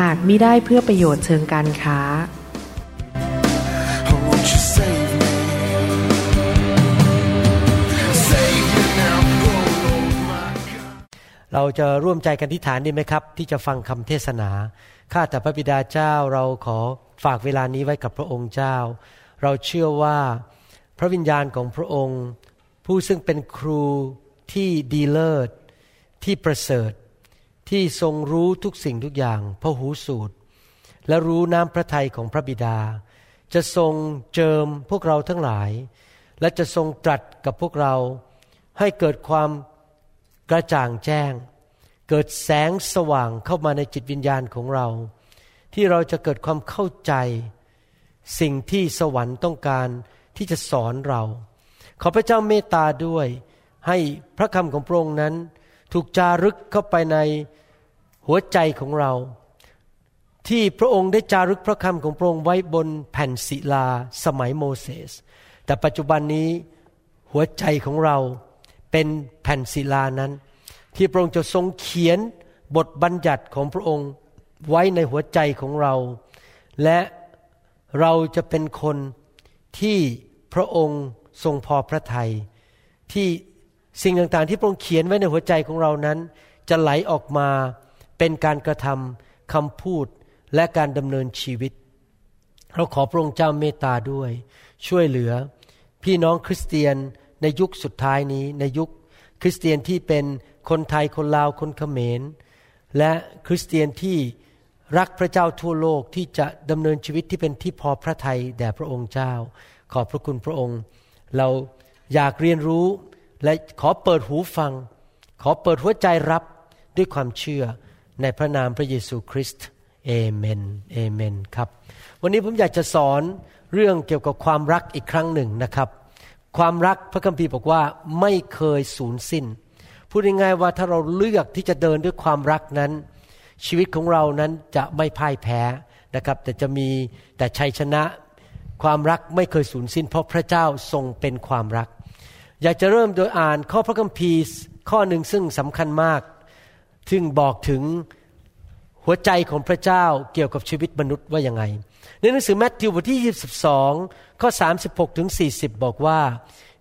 หากมิได้เพื่อประโยชน์เชิงการค้า Oh, won't you save me? Save me now, oh Lord my God. เราจะร่วมใจกันที่ฐานดีไหมครับ ที่จะฟังคำเทศนา ข้าแต่พระบิดาเจ้าเราขอฝากเวลานี้ไว้กับพระองค์เจ้า เราเชื่อว่าพระวิญญาณของพระองค์ ผู้ซึ่งเป็นครูที่ดีเลิศที่ประเสริฐ ที่ทรงรู้ทุกสิ่งทุกอย่างพระหูสูตร และรู้น้ำพระทัยของพระบิดา จะทรงเจิมพวกเราทั้งหลาย และจะทรงตรัสกับพวกเรา ให้เกิดความกระจ่างแจ้ง เกิดแสงสว่างเข้ามาในจิตวิญญาณของเรา ที่เราจะเกิดความเข้าใจ สิ่งที่สวรรค์ต้องการที่จะสอนเรา ขอพระเจ้าเมตตาด้วย ให้พระคำของพระองค์นั้น ถูกจารึกเข้าไปในหัวใจของเรา ที่พระองค์ได้จารึกพระคำของพระองค์ไว้บนแผ่นศิลาสมัยโมเสส แต่ปัจจุบันนี้หัวใจของเราเป็นแผ่นศิลานั้น ที่พระองค์จะทรงเขียนบทบัญญัติของพระองค์ไว้ในหัวใจของเรา และเราจะเป็นคนที่พระองค์ทรงพอพระทยัยที่ สิ่งต่างๆ ที่พระองค์เขียนไว้ในหัวใจของเรานั้น จะไหลออกมาเป็นการกระทำคำพูดและการดำเนินชีวิต เราขอพระองค์เจ้าเมตตาด้วย ช่วยเหลือ พี่น้องคริสเตียนในยุคสุดท้ายนี้ในยุคคริสเตียนที่เป็นคนไทยคนลาวคนเขมร และคริสเตียนที่รักพระเจ้าทั่วโลกที่จะดำเนินชีวิตที่เป็นที่พอพระทัยแด่พระองค์เจ้า ขอบพระคุณพระองค์ เราอยากเรียนรู้ และขอเปิดหูฟัง ขอเปิดหัวใจรับด้วยความเชื่อในพระนามพระเยซูคริสต์เอเมนเอเมนครับวันนี้ผมอยากจะสอนเรื่องเกี่ยวกับความรักอีกครั้งหนึ่งนะครับ ความรักพระคัมภีร์บอกว่าไม่เคยสูญสิ้น พูดง่ายๆว่าถ้าเราเลือกที่จะเดินด้วยความรักนั้น ชีวิตของเรานั้นจะไม่พ่ายแพ้นะครับ แต่จะมีแต่ชัยชนะ ความรักไม่เคยสูญสิ้น เพราะพระเจ้าทรงเป็นความรัก อยากจะเริ่มโดยอ่านข้อพระคัมภีร์ข้อหนึ่งซึ่งสำคัญมาก ซึ่งบอกถึงหัวใจของพระเจ้าเกี่ยวกับชีวิตมนุษย์ว่ายังไง ในหนังสือแมทธิวบทที่ 22 ข้อ 36 ถึง 40 บอกว่า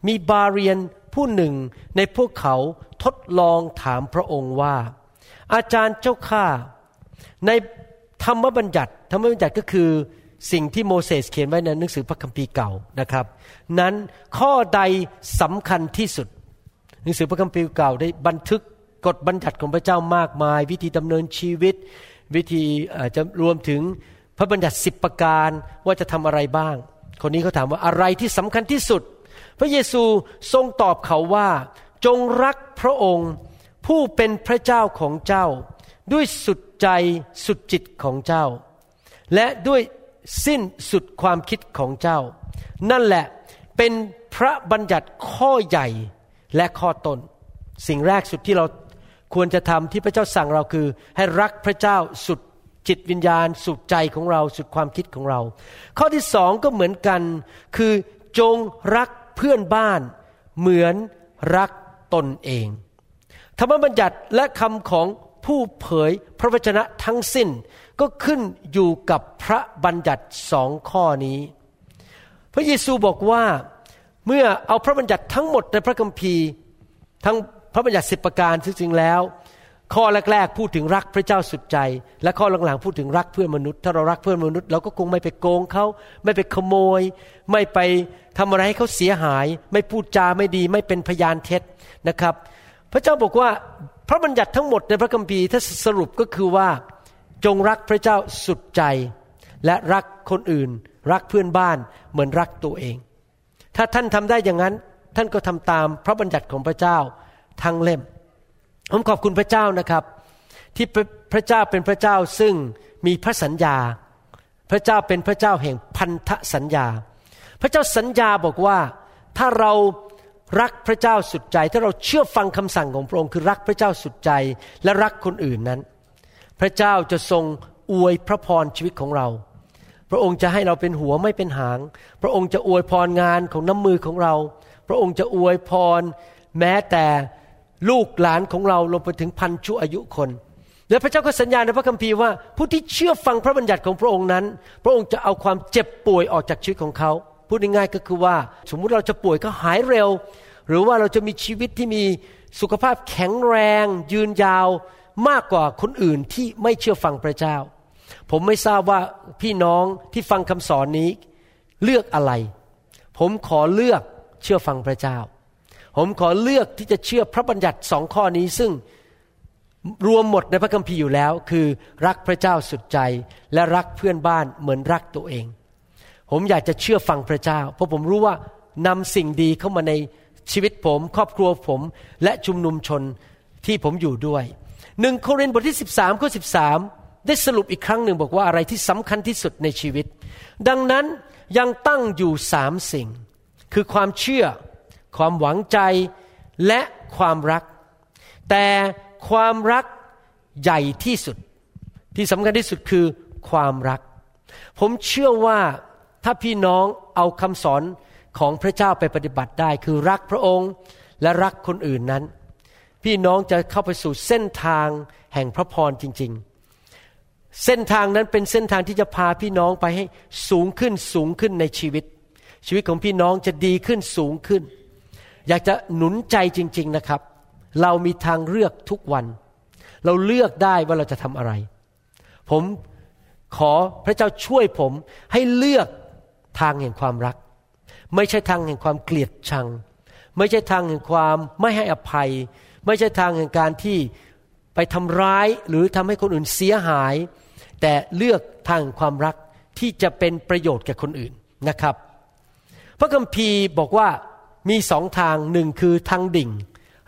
มีบาเรียนผู้หนึ่งในพวกเขาทดลองถามพระองค์ว่า อาจารย์เจ้าข้าในธรรมบัญญัติ ธรรมบัญญัติก็คือ สิ่งที่โมเสสเขียนไว้ในหนังสือพระคัมภีร์เก่านะครับ นั้นข้อใดสำคัญที่สุด หนังสือพระคัมภีร์เก่าได้บันทึกกฎบัญญัติของพระเจ้ามากมาย วิธีดำเนินชีวิต วิธีอ่อจะรวมถึงพระบัญญัติสิบประการว่าจะทำอะไรบ้าง คนนี้เขาถามว่าอะไรที่สำคัญที่สุด พระเยซูทรงตอบเขาว่าจงรักพระองค์ผู้เป็นพระเจ้าของเจ้า ด้วยสุดใจสุดจิตของเจ้า และด้วย สิ้นสุดความคิดของเจ้า นั่นแหละเป็นพระบัญญัติข้อใหญ่และข้อต้น สิ่งแรกสุดที่เราควรจะทำที่พระเจ้าสั่งเราคือ ให้รักพระเจ้าสุดจิตวิญญาณ สุดใจของเราสุดความคิดของเรา ข้อที่สองก็เหมือนกัน คือจงรักเพื่อนบ้าน เหมือนรักตนเอง ธรรมบัญญัติและคำของผู้เผยพระวจนะทั้งสิ้น ก็ขึ้นอยู่กับพระบัญญัติสองข้อนี้ พระเยซูบอกว่าเมื่อเอาพระบัญญัติทั้งหมดในพระคัมภีร์ ทั้งพระบัญญัติสิบประการที่จริงแล้ว ข้อแรกๆพูดถึงรักพระเจ้าสุดใจ และข้อหลังๆพูดถึงรักเพื่อนมนุษย์ ถ้าเรารักเพื่อนมนุษย์เราก็คงไม่ไปโกงเขาไม่ไปขโมย ไม่ไปทำอะไรให้เขาเสียหาย ไม่พูดจาไม่ดี ไม่เป็นพยานเท็จนะครับ พระเจ้าบอกว่าพระบัญญัติทั้งหมดในพระคัมภีร์ถ้าสรุปก็คือว่า จงรักพระเจ้าสุดใจ และรักคนอื่น รักเพื่อนบ้านเหมือนรักตัวเอง ถ้าท่านทำได้อย่างนั้น ท่านก็ทำตามพระบัญญัติของพระเจ้าทั้งเล่มผมขอบคุณพระเจ้านะครับ ที่พระเจ้าเป็นพระเจ้าซึ่งมีพระสัญญา พระเจ้าเป็นพระเจ้าแห่งพันธสัญญา พระเจ้าสัญญาบอกว่าถ้าเรารักพระเจ้าสุดใจ ถ้าเราเชื่อฟังคำสั่งของพระองค์คือรักพระเจ้าสุดใจ และรักคนอื่นนั้น พระเจ้าจะทรงอวยพระพรชีวิตของเรา พระองค์จะให้เราเป็นหัวไม่เป็นหาง พระองค์จะอวยพรงานของน้ำมือของเรา พระองค์จะอวยพร แม้แต่ลูกหลานของเราลงไปถึงพันชั่วอายุคนและพระเจ้าก็สัญญาในพระคัมภีร์ว่า ผู้ที่เชื่อฟังพระบัญญัติของพระองค์นั้น พระองค์จะเอาความเจ็บป่วยออกจากชีวิตของเขาพูดง่ายๆก็คือว่า สมมุติเราจะป่วยก็หายเร็ว หรือว่าเราจะมีชีวิตที่มีสุขภาพแข็งแรง ยืนยาว มากกว่าคนอื่นที่ไม่เชื่อฟังพระเจ้า ผมไม่ทราบว่าพี่น้องที่ฟังคำสอนนี้ เลือกอะไร ผมขอเลือกเชื่อฟังพระเจ้า ผมขอเลือกที่จะเชื่อพระบัญญัติสองข้อนี้ซึ่งรวมหมดในพระคัมภีร์อยู่แล้ว คือรักพระเจ้าสุดใจ และรักเพื่อนบ้านเหมือนรักตัวเอง ผมอยากจะเชื่อฟังพระเจ้า เพราะผมรู้ว่านำสิ่งดีเข้ามาในชีวิตผม ครอบครัวผมและชุมนุมชนที่ผมอยู่ด้วย หนึ่งโครินธ์บทที่13ข้อ13 ได้สรุปอีกครั้งหนึ่งบอกว่าอะไรที่สำคัญที่สุดในชีวิต ดังนั้นยังตั้งอยู่สามสิ่ง คือความเชื่อ ความหวังใจและความรัก แต่ความรักใหญ่ที่สุด ที่สำคัญที่สุดคือความรัก ผมเชื่อว่าถ้าพี่น้องเอาคำสอนของพระเจ้าไปปฏิบัติได้ คือรักพระองค์และรักคนอื่นนั้น พี่น้องจะเข้าไปสู่เส้นทางแห่งพระพรจริง ๆ เส้นทางนั้นเป็นเส้นทางที่จะพาพี่น้องไปให้สูงขึ้นสูงขึ้นในชีวิต ชีวิตของพี่น้องจะดีขึ้นสูงขึ้น อยากจะหนุนใจจริง ๆนะครับ เรามีทางเลือกทุกวัน เราเลือกได้ว่าเราจะทำอะไร ผมขอพระเจ้าช่วยผมให้เลือกทางแห่งความรัก ไม่ใช่ทางแห่งความเกลียดชัง ไม่ใช่ทางแห่งความไม่ให้อภัย ไม่ใช่ทางแห่งการที่ไปทำร้ายหรือทำให้คนอื่นเสียหาย แต่เลือกทางแห่งความรักที่จะเป็นประโยชน์แก่คนอื่นนะครับ พระคัมภีร์บอกว่ามีสองทางหนึ่งคือทางดิ่ง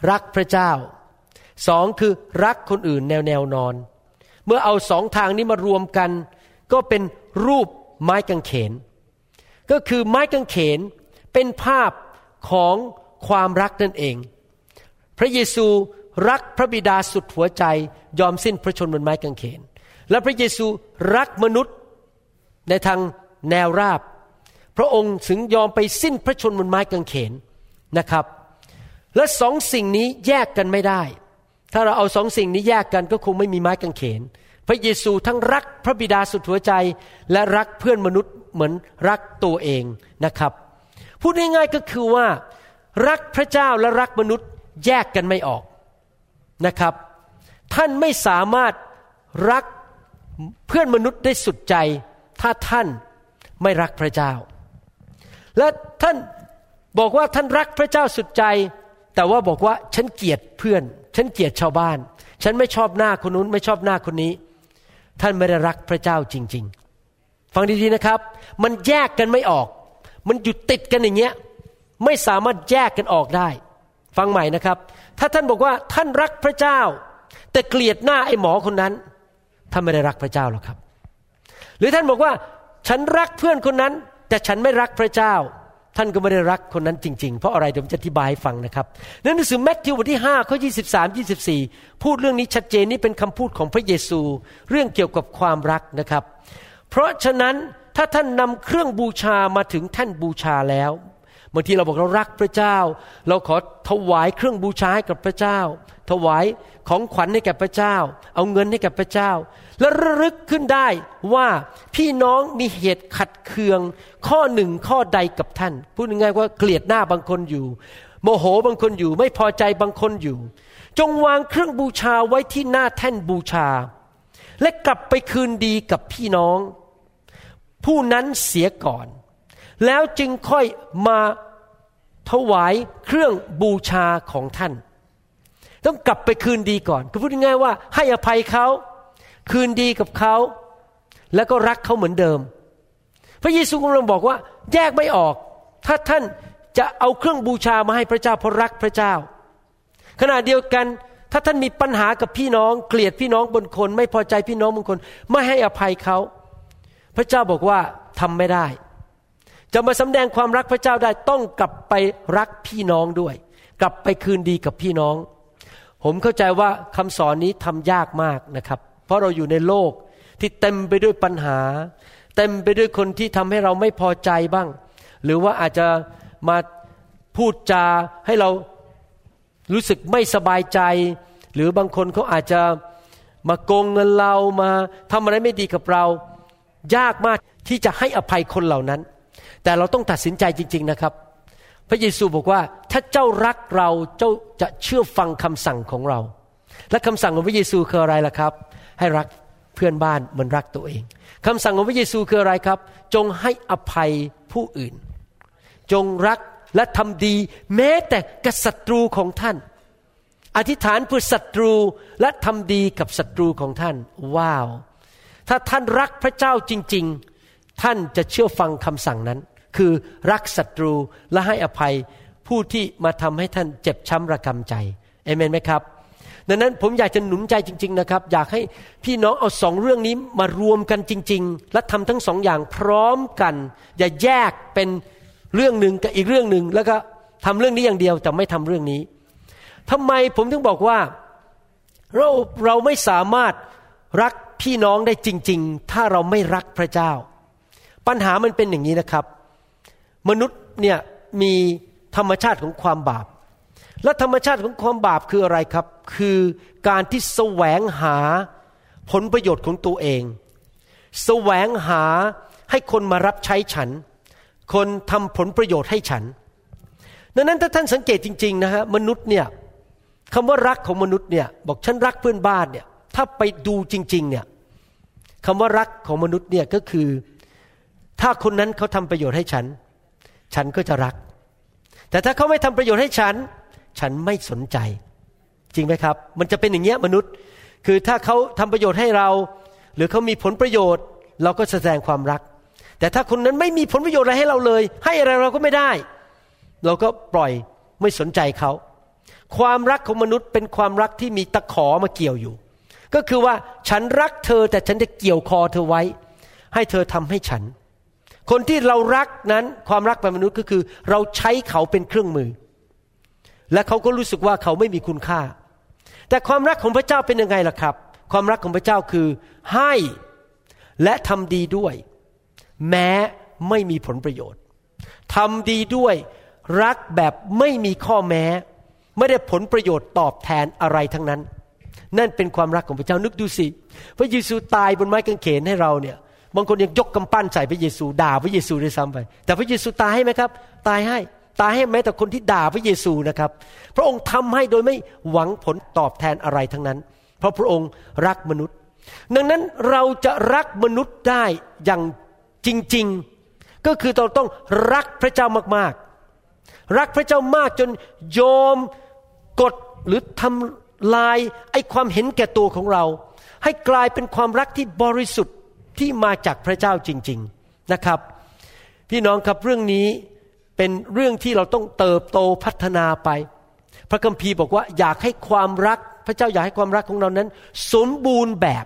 รักพระเจ้าสองคือรักคนอื่นแนวแนวนอน เมื่อเอาสองทางนี้มารวมกัน ก็เป็นรูปไม้กางเขน ก็คือไม้กางเขนเป็นภาพของความรักนั่นเอง พระเยซูรักพระบิดาสุดหัวใจ ยอมสิ้นพระชนม์บนไม้กางเขน และพระเยซูรักมนุษย์ในทางแนวราบ พระองค์ถึงยอมไปสิ้นพระชนม์บนไม้กางเขนนะครับ และสองสิ่งนี้แยกกันไม่ได้ ถ้าเราเอาสองสิ่งนี้แยกกันก็คงไม่มีไม้กางเขน พระเยซูทั้งรักพระบิดาสุดหัวใจ และรักเพื่อนมนุษย์เหมือนรักตัวเองนะครับ พูดง่ายๆก็คือว่า รักพระเจ้าและรักมนุษย์ แยกกันไม่ออกนะครับ ท่านไม่สามารถรักเพื่อนมนุษย์ได้สุดใจ ถ้าท่านไม่รักพระเจ้า และท่านบอกว่าท่านรักพระเจ้าสุดใจ แต่ว่าบอกว่าฉันเกลียดเพื่อน ฉันเกลียดชาวบ้าน ฉันไม่ชอบหน้าคนนู้นไม่ชอบหน้าคนนี้ ท่านไม่ได้รักพระเจ้าจริง ๆ ฟังดีๆนะครับ มันแยกกันไม่ออก มันอยู่ติดกันอย่างเงี้ยไม่สามารถแยกกันออกได้ ฟังใหม่นะครับ ถ้าท่านบอกว่าท่านรักพระเจ้า แต่เกลียดหน้าไอ้หมอคนนั้นท่านไม่ได้รักพระเจ้าหรอกครับ หรือท่านบอกว่าฉันรักเพื่อนคนนั้น แต่ฉันไม่รักพระเจ้า ท่านก็ไม่ได้รักคนนั้นจริง ๆ เพราะอะไรเดี๋ยวผมจะอธิบายให้ฟังนะครับในหนังสือแมทธิวบทที่5ข้อ23 24 พูดเรื่องนี้ชัดเจนนี่เป็นคำพูดของพระเยซู เรื่องเกี่ยวกับความรักนะครับ เพราะฉะนั้นถ้าท่านนำเครื่องบูชามาถึงท่านบูชาแล้ว บางทีเราบอกเรารักพระเจ้า เราขอถวายเครื่องบูชาให้กับพระเจ้า ถวายของขวัญให้แก่พระเจ้า เอาเงินให้แก่พระเจ้า และระลึกขึ้นได้ว่าพี่น้องมีเหตุขัดเคือง ข้อหนึ่งข้อใดกับท่าน พูดง่ายๆว่าเกลียดหน้าบางคนอยู่ โมโหบางคนอยู่ ไม่พอใจบางคนอยู่ จงวางเครื่องบูชาไว้ที่หน้าแท่นบูชา และกลับไปคืนดีกับพี่น้อง ผู้นั้นเสียก่อน แล้วจึงค่อยมาถวายเครื่องบูชาของท่าน ต้องกลับไปคืนดีก่อนคือพูดง่ายๆว่า ให้อภัยเขาคืนดีกับเขา แล้วก็รักเขาเหมือนเดิม พระเยซูกำลังบอกว่า แยกไม่ออก ถ้าท่านจะเอาเครื่องบูชามาให้พระเจ้าเพราะรักพระเจ้า ขณะเดียวกันถ้าท่านมีปัญหากับพี่น้อง เกลียดพี่น้องบนคน ไม่พอใจพี่น้องบางคน ไม่ให้อภัยเขา พระเจ้าบอกว่าทำไม่ได้ จะมาสำแดงความรักพระเจ้าได้ต้องกลับไปรักพี่น้องด้วย กลับไปคืนดีกับพี่น้อง ผมเข้าใจว่าคำสอนนี้ทำยากมากนะครับ เพราะเราอยู่ในโลกที่เต็มไปด้วยปัญหา เต็มไปด้วยคนที่ทำให้เราไม่พอใจบ้าง หรือว่าอาจจะมาพูดจาให้เรารู้สึกไม่สบายใจ หรือบางคนเขาอาจจะมาโกงเงินเรามาทำอะไรไม่ดีกับเรา ยากมากที่จะให้อภัยคนเหล่านั้น แต่เราต้องตัดสินใจจริง ๆนะครับ พระเยซูบอกว่าถ้าเจ้ารักเราเจ้าจะเชื่อฟังคำสั่งของเรา และคำสั่งของพระเยซูคืออะไรล่ะครับ ให้รักเพื่อนบ้านเหมือนรักตัวเองคำสั่งของพระเยซูคืออะไรครับ จงให้อภัยผู้อื่น จงรักและทำดี แม้แต่กับศัตรูของท่าน อธิษฐานเพื่อศัตรูและทำดีกับศัตรูของท่าน ว้าว ถ้าท่านรักพระเจ้าจริง ๆ ท่านจะเชื่อฟังคำสั่งนั้น คือรักศัตรูและให้อภัยผู้ที่มาทำให้ท่านเจ็บช้ำระกำใจเอเมนไหมครับ ดังนั้นผมอยากจะหนุนใจจริง ๆนะครับ อยากให้พี่น้องเอาสองเรื่องนี้มารวมกันจริง ๆ และทำทั้งสองอย่างพร้อมกัน อย่าแยกเป็นเรื่องหนึ่งกับอีกเรื่องหนึ่งแล้วก็ทำเรื่องนี้อย่างเดียวแต่ไม่ทำเรื่องนี้ทำไมผมถึงบอกว่าเราเราไม่สามารถรักพี่น้องได้จริง ๆ ถ้าเราไม่รักพระเจ้า ปัญหามันเป็นอย่างนี้นะครับ มนุษย์เนี่ยมีธรรมชาติของความบาป และธรรมชาติของความบาปคืออะไรครับ คือการที่แสวงหาผลประโยชน์ของตัวเอง แสวงหาให้คนมารับใช้ฉัน คนทำผลประโยชน์ให้ฉัน ดังนั้นถ้าท่านสังเกตจริง ๆ นะฮะมนุษย์เนี่ยคำว่ารักของมนุษย์เนี่ยบอกฉันรักเพื่อนบ้านเนี่ยถ้าไปดูจริง ๆ เนี่ยคำว่ารักของมนุษย์เนี่ยก็คือ ถ้าคนนั้นเขาทำประโยชน์ให้ฉัน ฉันก็จะรัก แต่ถ้าเขาไม่ทำประโยชน์ให้ฉัน ฉันไม่สนใจ จริงไหมครับ มันจะเป็นอย่างเงี้ยมนุษย์ คือถ้าเขาทำประโยชน์ให้เรา หรือเขามีผลประโยชน์ เราก็แสดงความรัก แต่ถ้าคนนั้นไม่มีผลประโยชน์อะไรให้เราเลย ให้อะไรเราก็ไม่ได้ เราก็ปล่อยไม่สนใจเขา ความรักของมนุษย์เป็นความรักที่มีตะขอมาเกี่ยวอยู่ ก็คือว่าฉันรักเธอแต่ฉันจะเกี่ยวคอเธอไว้ ให้เธอทำให้ฉัน คนที่เรารักนั้นความรักแบบมนุษย์ก็คือ เราใช้เขาเป็นเครื่องมือ และเขาก็รู้สึกว่าเขาไม่มีคุณค่า แต่ความรักของพระเจ้าเป็นยังไงล่ะครับ ความรักของพระเจ้าคือให้และทำดีด้วย แม้ไม่มีผลประโยชน์ทำดีด้วยรักแบบไม่มีข้อแม้ ไม่ได้ผลประโยชน์ตอบแทนอะไรทั้งนั้น นั่นเป็นความรักของพระเจ้านึกดูสิพระเยซูตายบนไม้กางเขนให้เราเนี่ย บางคนยังยกกำปั้นใส่พระเยซู ด่าพระเยซูด้วยซ้ำไปแต่พระเยซูตายให้ไหมครับ ตายให้ตายให้แม้แต่คนที่ด่าพระเยซูนะครับ พระองค์ทำให้โดยไม่หวังผลตอบแทนอะไรทั้งนั้น เพราะพระองค์รักมนุษย์ ดังนั้นเราจะรักมนุษย์ได้อย่างจริงๆ ก็คือเราต้องรักพระเจ้ามากๆ รักพระเจ้ามากจนโยมกดหรือทำลายไอ้ความเห็นแก่ตัวของเรา ให้กลายเป็นความรักที่บริสุทธิ์ ที่มาจากพระเจ้าจริง ๆนะครับ พี่น้องครับเรื่องนี้เป็นเรื่องที่เราต้องเติบโตพัฒนาไป พระคัมภีร์บอกว่าอยากให้ความรัก พระเจ้าอยากให้ความรักของเรานั้น สมบูรณ์แบบ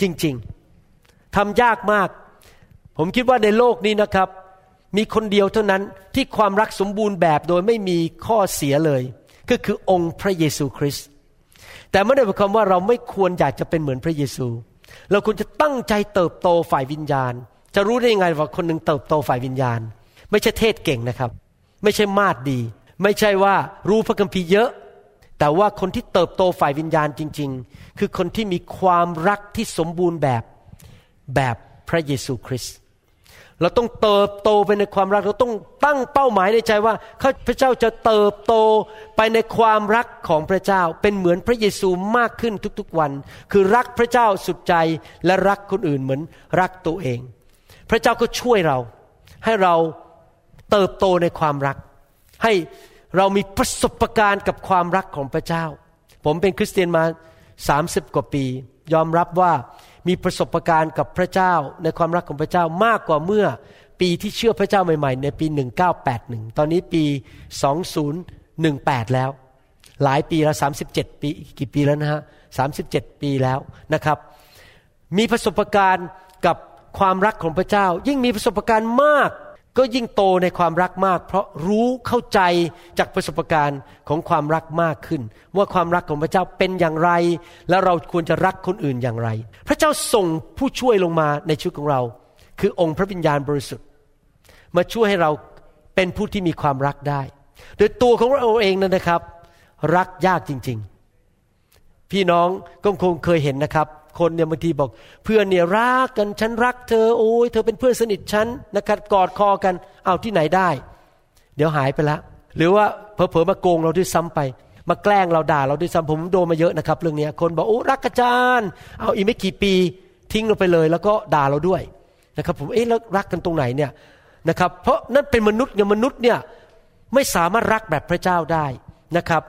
จริง ๆทำยากมาก ผมคิดว่าในโลกนี้นะครับ มีคนเดียวเท่านั้นที่ความรักสมบูรณ์แบบโดยไม่มีข้อเสียเลย ก็คือองค์พระเยซูคริสต์แต่ไม่ได้หมายความว่าเราไม่ควรอยากจะเป็นเหมือนพระเยซู เราควรจะตั้งใจเติบโตฝ่ายวิญญาณ จะรู้ได้ยังไงว่าคนหนึ่งเติบโตฝ่ายวิญญาณ ไม่ใช่เทศเก่งนะครับ ไม่ใช่มาดดี ไม่ใช่ว่ารู้พระคัมภีร์เยอะ แต่ว่าคนที่เติบโตฝ่ายวิญญาณจริง ๆ คือคนที่มีความรักที่สมบูรณ์แบบแบบพระเยซูคริสต์ เราต้องเติบโตไปในความรัก เราต้องตั้งเป้าหมายในใจว่าข้าพระเจ้าจะเติบโตไปในความรักของพระเจ้า เป็นเหมือนพระเยซูมากขึ้นทุกๆวัน คือรักพระเจ้าสุดใจและรักคนอื่นเหมือนรักตัวเอง พระเจ้าก็ช่วยเรา ให้เราเติบโตในความรัก ให้เรามีประสบการณ์กับความรักของพระเจ้า ผมเป็นคริสเตียนมา 30 กว่าปี ยอมรับว่า มีประสบการณ์กับพระเจ้าในความรักของพระเจ้ามากกว่าเมื่อปีที่เชื่อพระเจ้าใหม่ๆ ในปี 1981 ตอนนี้ปี 2018 แล้ว หลายปีแล้ว 37 ปีกี่ปีแล้วนะฮะ 37 ปีแล้วนะครับ มีประสบการณ์กับความรักของพระเจ้า ยิ่งมีประสบการณ์มาก ก็ยิ่งโตในความรักมาก เพราะรู้เข้าใจจากประสบการณ์ของความรักมากขึ้น ว่าความรักของพระเจ้าเป็นอย่างไร และเราควรจะรักคนอื่นอย่างไร พระเจ้าส่งผู้ช่วยลงมาในชีวิตของเรา คือองค์พระวิญญาณบริสุทธิ์ มาช่วยให้เราเป็นผู้ที่มีความรักได้ โดยตัวของเราเองนั่นนะครับ รักยากจริง ๆ พี่น้องก็คงเคยเห็นนะครับ คนเนี่ยบางทีบอก เพื่อนเนี่ยรักกันฉันรักเธอโอ้ยเธอเป็นเพื่อนสนิทฉันนะครับกอดคอกันเอาที่ไหนได้ เดี๋ยวหายไปละ หรือว่าเผลอๆมาโกงเราด้วยซ้ำไป มาแกล้งเราด่าเราด้วยซ้ำผมโดนมาเยอะนะครับ เรื่องนี้คนบอกโอ้รักอาจารย์เอาอีกไม่กี่ปี ทิ้งเราไปเลย แล้วก็ด่าเราด้วยนะครับ ผมเอ๊ะแล้วรักกันตรงไหนเนี่ยนะครับเพราะนั่นเป็นมนุษย์เนี่ยมนุษย์เนี่ยไม่สามารถรักแบบพระเจ้าได้นะครับ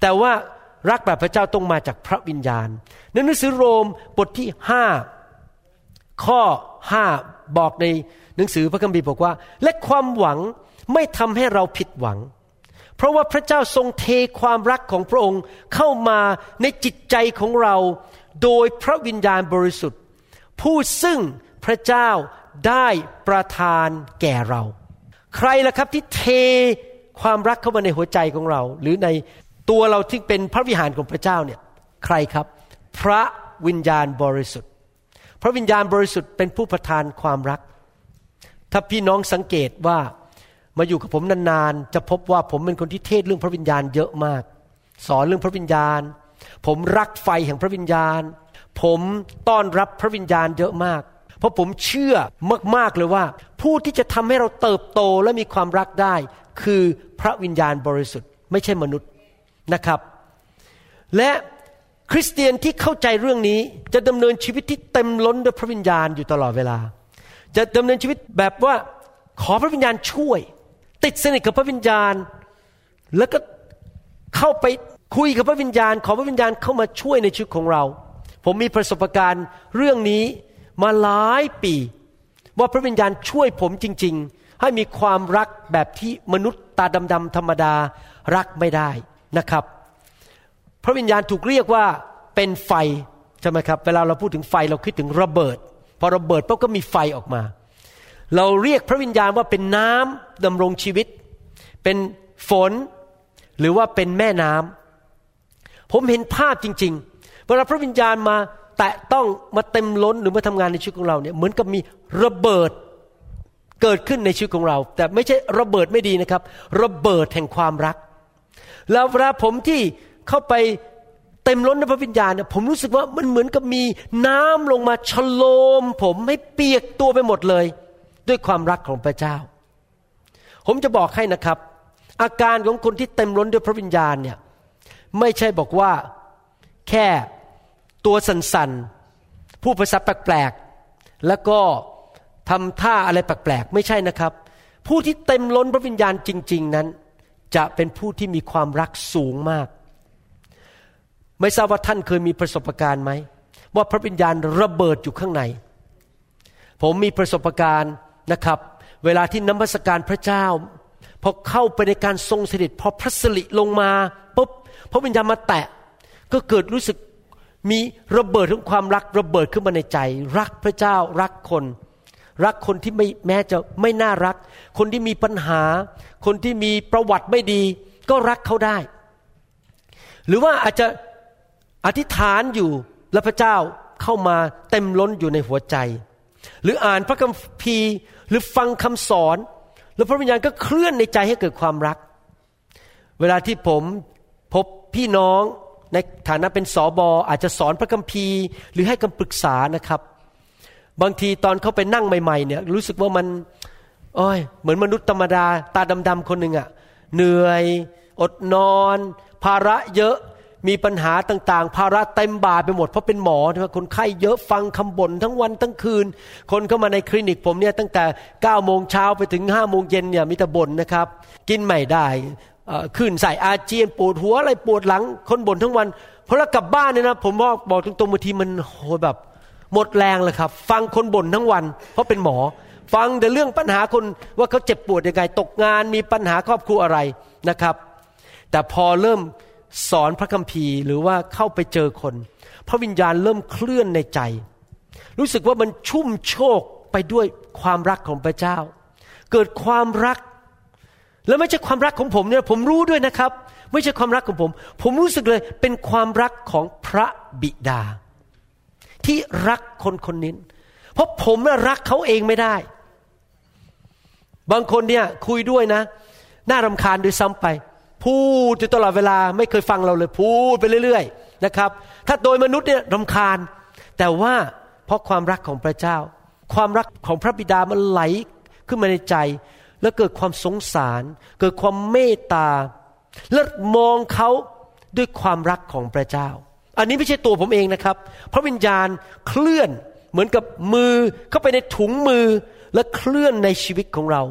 แต่ว่า รักแบบพระเจ้าต้องมาจากพระวิญญาณในหนังสือโรมบทที่ห้าข้อห้าบอกในหนังสือพระคัมภีร์บอกว่า และความหวังไม่ทำให้เราผิดหวัง เพราะว่าพระเจ้าทรงเทความรักของพระองค์เข้ามาในจิตใจของเราโดยพระวิญญาณบริสุทธิ์ ผู้ซึ่งพระเจ้าได้ประทานแก่เรา ใครล่ะครับที่เทความรักเข้ามาในหัวใจของเรา หรือใน ตัวเราที่เป็นพระวิหารของพระเจ้าเนี่ยใครครับ พระวิญญาณบริสุทธิ์ พระวิญญาณบริสุทธิ์เป็นผู้ประทานความรัก ถ้าพี่น้องสังเกตว่ามาอยู่กับผมนานๆ จะพบว่าผมเป็นคนที่เทศเรื่องพระวิญญาณเยอะมาก สอนเรื่องพระวิญญาณ ผมรักไฟแห่งพระวิญญาณ ผมต้อนรับพระวิญญาณเยอะมาก เพราะผมเชื่อมากๆเลยว่า ผู้ที่จะทำให้เราเติบโตและมีความรักได้ คือพระวิญญาณบริสุทธิ์ ไม่ใช่มนุษย์ นะครับ และคริสเตียนที่เข้าใจเรื่องนี้จะดำเนินชีวิตที่เต็มล้นด้วยพระวิญญาณอยู่ตลอดเวลา จะดำเนินชีวิตแบบว่าขอพระวิญญาณช่วย ติดสนิทกับพระวิญญาณ แล้วก็เข้าไปคุยกับพระวิญญาณ ขอพระวิญญาณเข้ามาช่วยในชีวิตของเรา ผมมีประสบการณ์เรื่องนี้มาหลายปี ว่าพระวิญญาณช่วยผมจริง ๆ ให้มีความรักแบบที่มนุษย์ตาดำๆธรรมดารักไม่ได้ นะครับ พระวิญญาณถูกเรียกว่าเป็นไฟใช่ไหมครับ เวลาเราพูดถึงไฟเราคิดถึงระเบิด พอระเบิดปุ๊บก็มีไฟออกมา เราเรียกพระวิญญาณว่าเป็นน้ำดำรงชีวิต เป็นฝนหรือว่าเป็นแม่น้ำผมเห็นภาพจริง ๆ เวลาพระวิญญาณมาแตะต้องมาเต็มล้นหรือมาทำงานในชีวิตของเราเนี่ยเหมือนกับมีระเบิดเกิดขึ้นในชีวิตของเรา แต่ไม่ใช่ระเบิดไม่ดีนะครับ ระเบิดแห่งความรัก แล้วเวลาผมที่เข้าไปเต็มล้นในพระวิญญาณเนี่ยผมรู้สึกว่ามันเหมือนกับมีน้ำลงมาชโลม ผมให้เปียกตัวไปหมดเลย ด้วยความรักของพระเจ้า ผมจะบอกให้นะครับ อาการของคนที่เต็มล้นด้วยพระวิญญาณเนี่ยไม่ใช่บอกว่าแค่ตัวสั่นๆ ผู้ภาษาแปลกๆ แล้วก็ทำท่าอะไรแปลกๆ ไม่ใช่นะครับ ผู้ที่เต็มล้นพระวิญญาณจริง ๆ นั้น จะเป็นผู้ที่มีความรักสูงมาก ไม่ทราบว่าท่านเคยมีประสบการณ์ไหม ว่าพระวิญญาณระเบิดอยู่ข้างใน ผมมีประสบการณ์นะครับ เวลาที่น้ำมัสการพระเจ้าพอเข้าไปในการทรงสด็จพอพระสิริลงมาปุ๊บพระวิญญาณมาแตะ ก็เกิดรู้สึกมีระเบิดของความรักระเบิดขึ้นมาในใจ รักพระเจ้ารักคน รักคนที่ไม่แม้จะไม่น่ารัก คนที่มีปัญหา คนที่มีประวัติไม่ดี ก็รักเขาได้ หรือว่าอาจจะอธิษฐานอยู่แล้วพระเจ้าเข้ามาเต็มล้นอยู่ในหัวใจ หรืออ่านพระคัมภีร์หรือฟังคำสอน แล้วพระวิญญาณก็เคลื่อนในใจให้เกิดความรัก เวลาที่ผมพบพี่น้องในฐานะเป็นสอบออาจจะสอนพระคัมภีร์ หรือให้คำปรึกษานะครับ บางทีตอนเขาไปนั่งใหม่ ๆ เนี่ย รู้สึกว่ามันโอ้ยเหมือนมนุษย์ธรรมดา ตาดำๆคนหนึ่งอะเหนื่อย อดนอน ภาระเยอะมีปัญหาต่างๆ ภาระเต็มบ่าไปหมดเพราะเป็นหมอนะคนไข้เยอะฟังคำบ่นทั้งวันทั้งคืน คนเข้ามาในคลินิกผมเนี่ยตั้งแต่9ก้าโมงเช้าไปถึง5้าโมงเย็นเนี่ยมีแต่บ่นนะครับ กินไม่ได้ขึ้นใส่อาเจียนปวดหัวอะไรปวดหลัง คนบ่นทั้งวันพอเรากลับบ้านเนี่ยนะผมบอกบอกตรงๆบางทีมันโหแบบ หมดแรงเลยครับ ฟังคนบ่นทั้งวัน เพราะเป็นหมอ ฟังแต่เรื่องปัญหาคนว่าเขาเจ็บปวดยังไงตกงานมีปัญหาครอบครัวอะไรนะครับ แต่พอเริ่มสอนพระคัมภีร์หรือว่าเข้าไปเจอคน พระวิญญาณเริ่มเคลื่อนในใจ รู้สึกว่ามันชุ่มโชกไปด้วยความรักของพระเจ้า เกิดความรัก แล้วไม่ใช่ความรักของผมเนี่ยผมรู้ด้วยนะครับ ไม่ใช่ความรักของผม ผมรู้สึกเลยเป็นความรักของพระบิดา ที่รักคนคนนี้ เพราะผมน่ะรักเขาเองไม่ได้ บางคนเนี่ยคุยด้วยนะ น่ารำคาญด้วยซ้ำไป พูดอยู่ตลอดเวลาไม่เคยฟังเราเลย พูดไปเรื่อย ๆ นะครับ ถ้าโดยมนุษย์เนี่ยรำคาญ แต่ว่าเพราะความรักของพระเจ้า ความรักของพระบิดามันไหลขึ้นมาในใจ แล้วเกิดความสงสาร เกิดความเมตตาและมองเขาด้วยความรักของพระเจ้า อันนี้ไม่ใช่ตัวผมเองนะครับ พระวิญญาณเคลื่อนเหมือนกับมือเข้าไปในถุงมือและเคลื่อนในชีวิตของเรา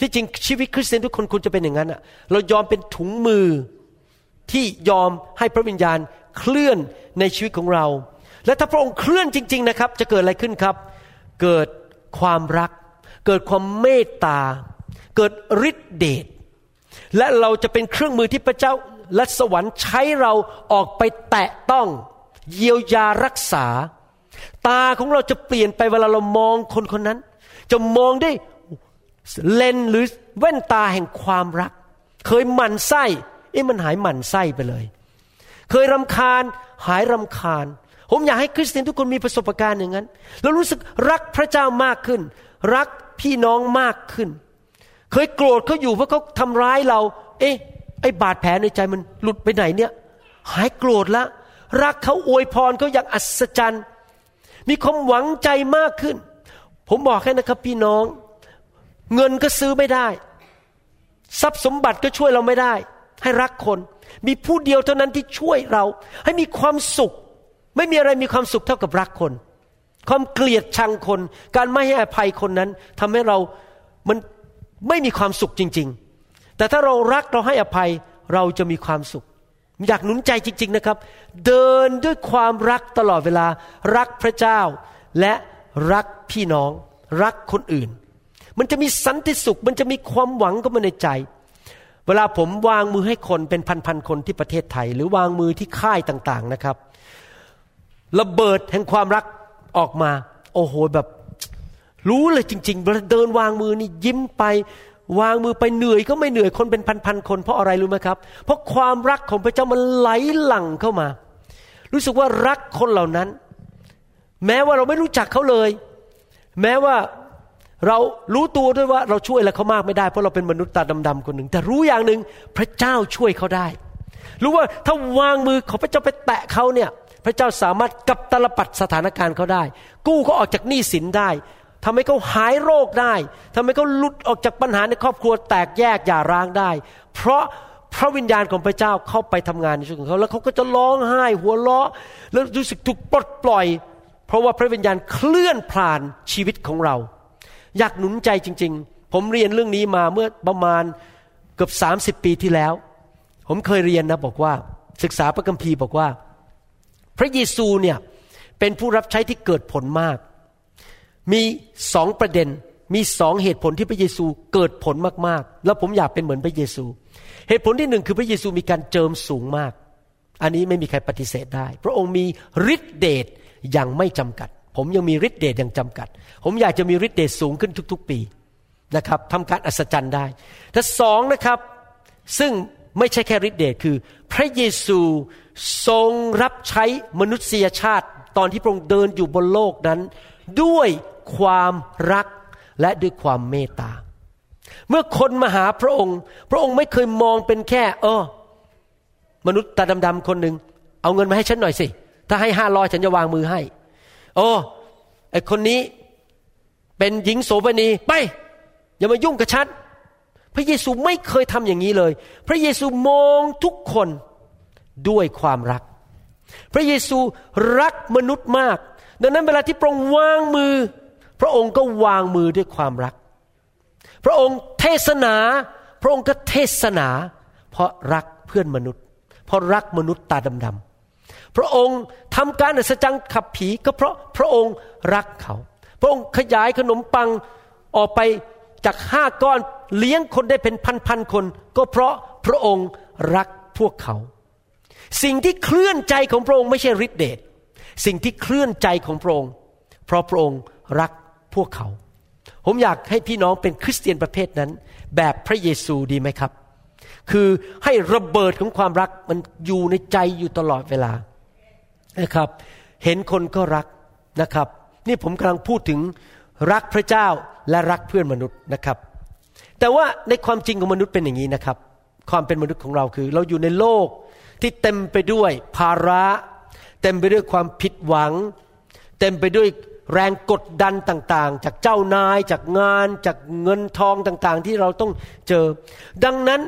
ที่จริงชีวิตคริสเตียนทุกคนควรจะเป็นอย่างนั้นอะเรายอมเป็นถุงมือที่ยอมให้พระวิญญาณเคลื่อนในชีวิตของเรา และถ้าพระองค์เคลื่อนจริง ๆนะครับ จะเกิดอะไรขึ้นครับ เกิดความรัก เกิดความเมตตา เกิดฤทธิเดชและเราจะเป็นเครื่องมือที่พระเจ้า และสวรรค์ใช้เราออกไปแตะต้อง เยียวยารักษา ตาของเราจะเปลี่ยนไปเวลาเรามองคนคนนั้น จะมองได้เลนหรือแว่นตาแห่งความรัก เคยหมั่นไส้เอ๊ะมันหายหมั่นไส้ไปเลย เคยรำคาญหายรำคาญ ผมอยากให้คริสเตียนทุกคนมีประสบการณ์อย่างนั้น แล้วรู้สึกรักพระเจ้ามากขึ้น รักพี่น้องมากขึ้น เคยโกรธเขาอยู่เพราะเขาทำร้ายเรา เอ๊ะ ไอ้บาดแผลในใจมันหลุดไปไหนเนี่ย หายโกรธละรักเขาอวยพรเขาอย่างอัศจรรย์ มีความหวังใจมากขึ้น ผมบอกให้นะครับพี่น้อง เงินก็ซื้อไม่ได้ ทรัพย์สมบัติก็ช่วยเราไม่ได้ ให้รักคน มีผู้เดียวเท่านั้นที่ช่วยเรา ให้มีความสุข ไม่มีอะไรมีความสุขเท่ากับรักคน ความเกลียดชังคน การไม่ให้อภัยคนนั้นทำให้เรามันไม่มีความสุขจริงๆ แต่ถ้าเรารักเราให้อภัยเราจะมีความสุข อยากหนุนใจจริง ๆนะครับ เดินด้วยความรักตลอดเวลา รักพระเจ้า และรักพี่น้อง รักคนอื่น มันจะมีสันติสุข มันจะมีความหวังก็มาในใจ เวลาผมวางมือให้คนเป็นพันๆคนที่ประเทศไทย หรือวางมือที่ค่ายต่างๆนะครับ ระเบิดแห่งความรักออกมา โอ้โหแบบรู้เลยจริงๆเวลาเดินวางมือนี่ยิ้มไป วางมือไปเหนื่อยก็ไม่เหนื่อยคนเป็นพันๆคน เพราะอะไรรู้ไหมครับ เพราะความรักของพระเจ้ามันไหลหลั่งเข้ามา รู้สึกว่ารักคนเหล่านั้น แม้ว่าเราไม่รู้จักเขาเลย แม้ว่าเรารู้ตัวด้วยว่าเราช่วยอะไรเขามากไม่ได้เพราะเราเป็นมนุษย์ตาดำๆคนหนึ่ง แต่รู้อย่างหนึ่งพระเจ้าช่วยเขาได้ รู้ว่าถ้าวางมือของพระเจ้าไปแตะเขาเนี่ย พระเจ้าสามารถกับตลปัดสถานการณ์เขาได้ กู้เขาออกจากหนี้สินได้ ทำให้เขาหายโรคได้ทำให้เขาหลุดออกจากปัญหาในครอบครัวแตกแยกอย่าร้างได้ เพราะพระวิญญาณของพระเจ้าเข้าไปทำงานในชีวิตของเขา แล้วเขาก็จะร้องไห้ หัวเราะแล้วรู้สึกถูกปลดปล่อย เพราะว่าพระวิญญาณเคลื่อนผ่านชีวิตของเรา อยากหนุนใจจริง ๆ ผมเรียนเรื่องนี้มาเมื่อประมาณเกือบ 30 ปีที่แล้ว ผมเคยเรียนนะบอกว่า ศึกษาพระคัมภีร์บอกว่า พระเยซูเนี่ยเป็นผู้รับใช้ที่เกิดผลมาก มีสองประเด็นมีสองเหตุผลที่พระเยซูเกิดผลมากๆ แล้วผมอยากเป็นเหมือนพระเยซู เหตุผลที่หนึ่งคือพระเยซูมีการเจิมสูงมาก อันนี้ไม่มีใครปฏิเสธได้ พระองค์มีฤทธิเดชอย่างไม่จำกัด ผมยังมีฤทธิเดชอย่างจำกัด ผมอยากจะมีฤทธิเดชสูงขึ้นทุก ๆ ปีนะครับทำการอัศจรรย์ได้แต่สองนะครับ ซึ่งไม่ใช่แค่ฤทธิเดชคือ พระเยซูทรงรับใช้มนุษยชาติ ตอนที่พระองค์เดินอยู่บนโลกนั้น ด้วยความรักและด้วยความเมตตา เมื่อคนมาหาพระองค์ พระองค์ไม่เคยมองเป็นแค่ เออ มนุษย์ตาดำๆคนหนึ่งเอาเงินมาให้ฉันหน่อยสิ ถ้าให้ห้าร้อยฉันจะวางมือให้ โอ้ไอคนนี้เป็นหญิงโสเภณีไป อย่ามายุ่งกับฉันพระเยซูไม่เคยทำอย่างนี้เลย พระเยซูมองทุกคนด้วยความรัก พระเยซูรักมนุษย์มาก ดังนั้นเวลาที่พระองค์วางมือ พระองค์ก็วางมือด้วยความรัก พระองค์เทศนา พระองค์ก็เทศนา เพราะรักเพื่อนมนุษย์ เพราะรักมนุษย์ตาดำๆพระองค์ทำการอัศจรรย์ขับผีก็เพราะพระองค์รักเขา พระองค์ขยายขนมปังออกไปจากห้าก้อนเลี้ยงคนได้เป็นพันๆคน ก็เพราะพระองค์รักพวกเขา สิ่งที่เคลื่อนใจของพระองค์ไม่ใช่ฤทธิเดช สิ่งที่เคลื่อนใจของพระองค์ เพราะพระองค์รักพวกเขา ผมอยากให้พี่น้องเป็นคริสเตียนประเภทนั้น แบบพระเยซูดีไหมครับ คือให้ระเบิดของความรักมันอยู่ในใจอยู่ตลอดเวลานะครับ เห็นคนก็รักนะครับ นี่ผมกำลังพูดถึงรักพระเจ้าและรักเพื่อนมนุษย์นะครับ แต่ว่าในความจริงของมนุษย์เป็นอย่างนี้นะครับ ความเป็นมนุษย์ของเราคือ เราอยู่ในโลกที่เต็มไปด้วยภาระ เต็มไปด้วยความผิดหวัง เต็มไปด้วยแรงกดดันต่างๆ จากเจ้านายจากงาน จากเงินทองต่างๆ ที่เราต้องเจอ ดังนั้น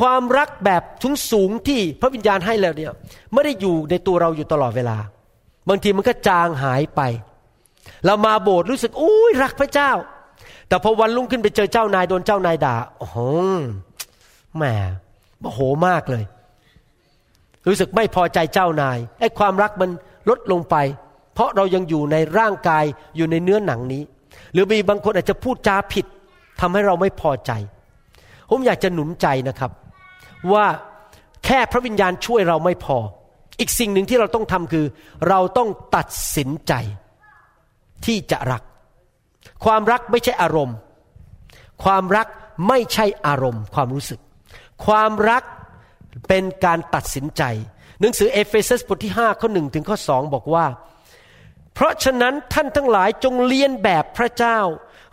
ความรักแบบทุงสูงที่พระวิญญาณให้แล้วเนี่ยไม่ได้อยู่ในตัวเราอยู่ตลอดเวลา บางทีมันก็จางหายไป เรามาโบสถ์รู้สึกอุ้ยรักพระเจ้า แต่พอวันรุ่งขึ้นไปเจอเจ้านายโดนเจ้านายด่าโอ้โหแหมโมโหมากเลย รู้สึกไม่พอใจเจ้านายไอ้ความรักมันลดลงไป เพราะเรายังอยู่ในร่างกายอยู่ในเนื้อหนังนี้ หรือมีบางคนอาจจะพูดจาผิดทำให้เราไม่พอใจ ผมอยากจะหนุนใจนะครับ ว่าแค่พระวิญญาณช่วยเราไม่พอ อีกสิ่งหนึ่งที่เราต้องทำคือ เราต้องตัดสินใจ ที่จะรัก ความรักไม่ใช่อารมณ์ ความรักไม่ใช่อารมณ์ ความรู้สึก ความรัก เป็นการตัดสินใจ หนังสือเอเฟซัสบทที่5ข้อ1ถึงข้อ2บอกว่า เพราะฉะนั้นท่านทั้งหลายจงเลียนแบบพระเจ้า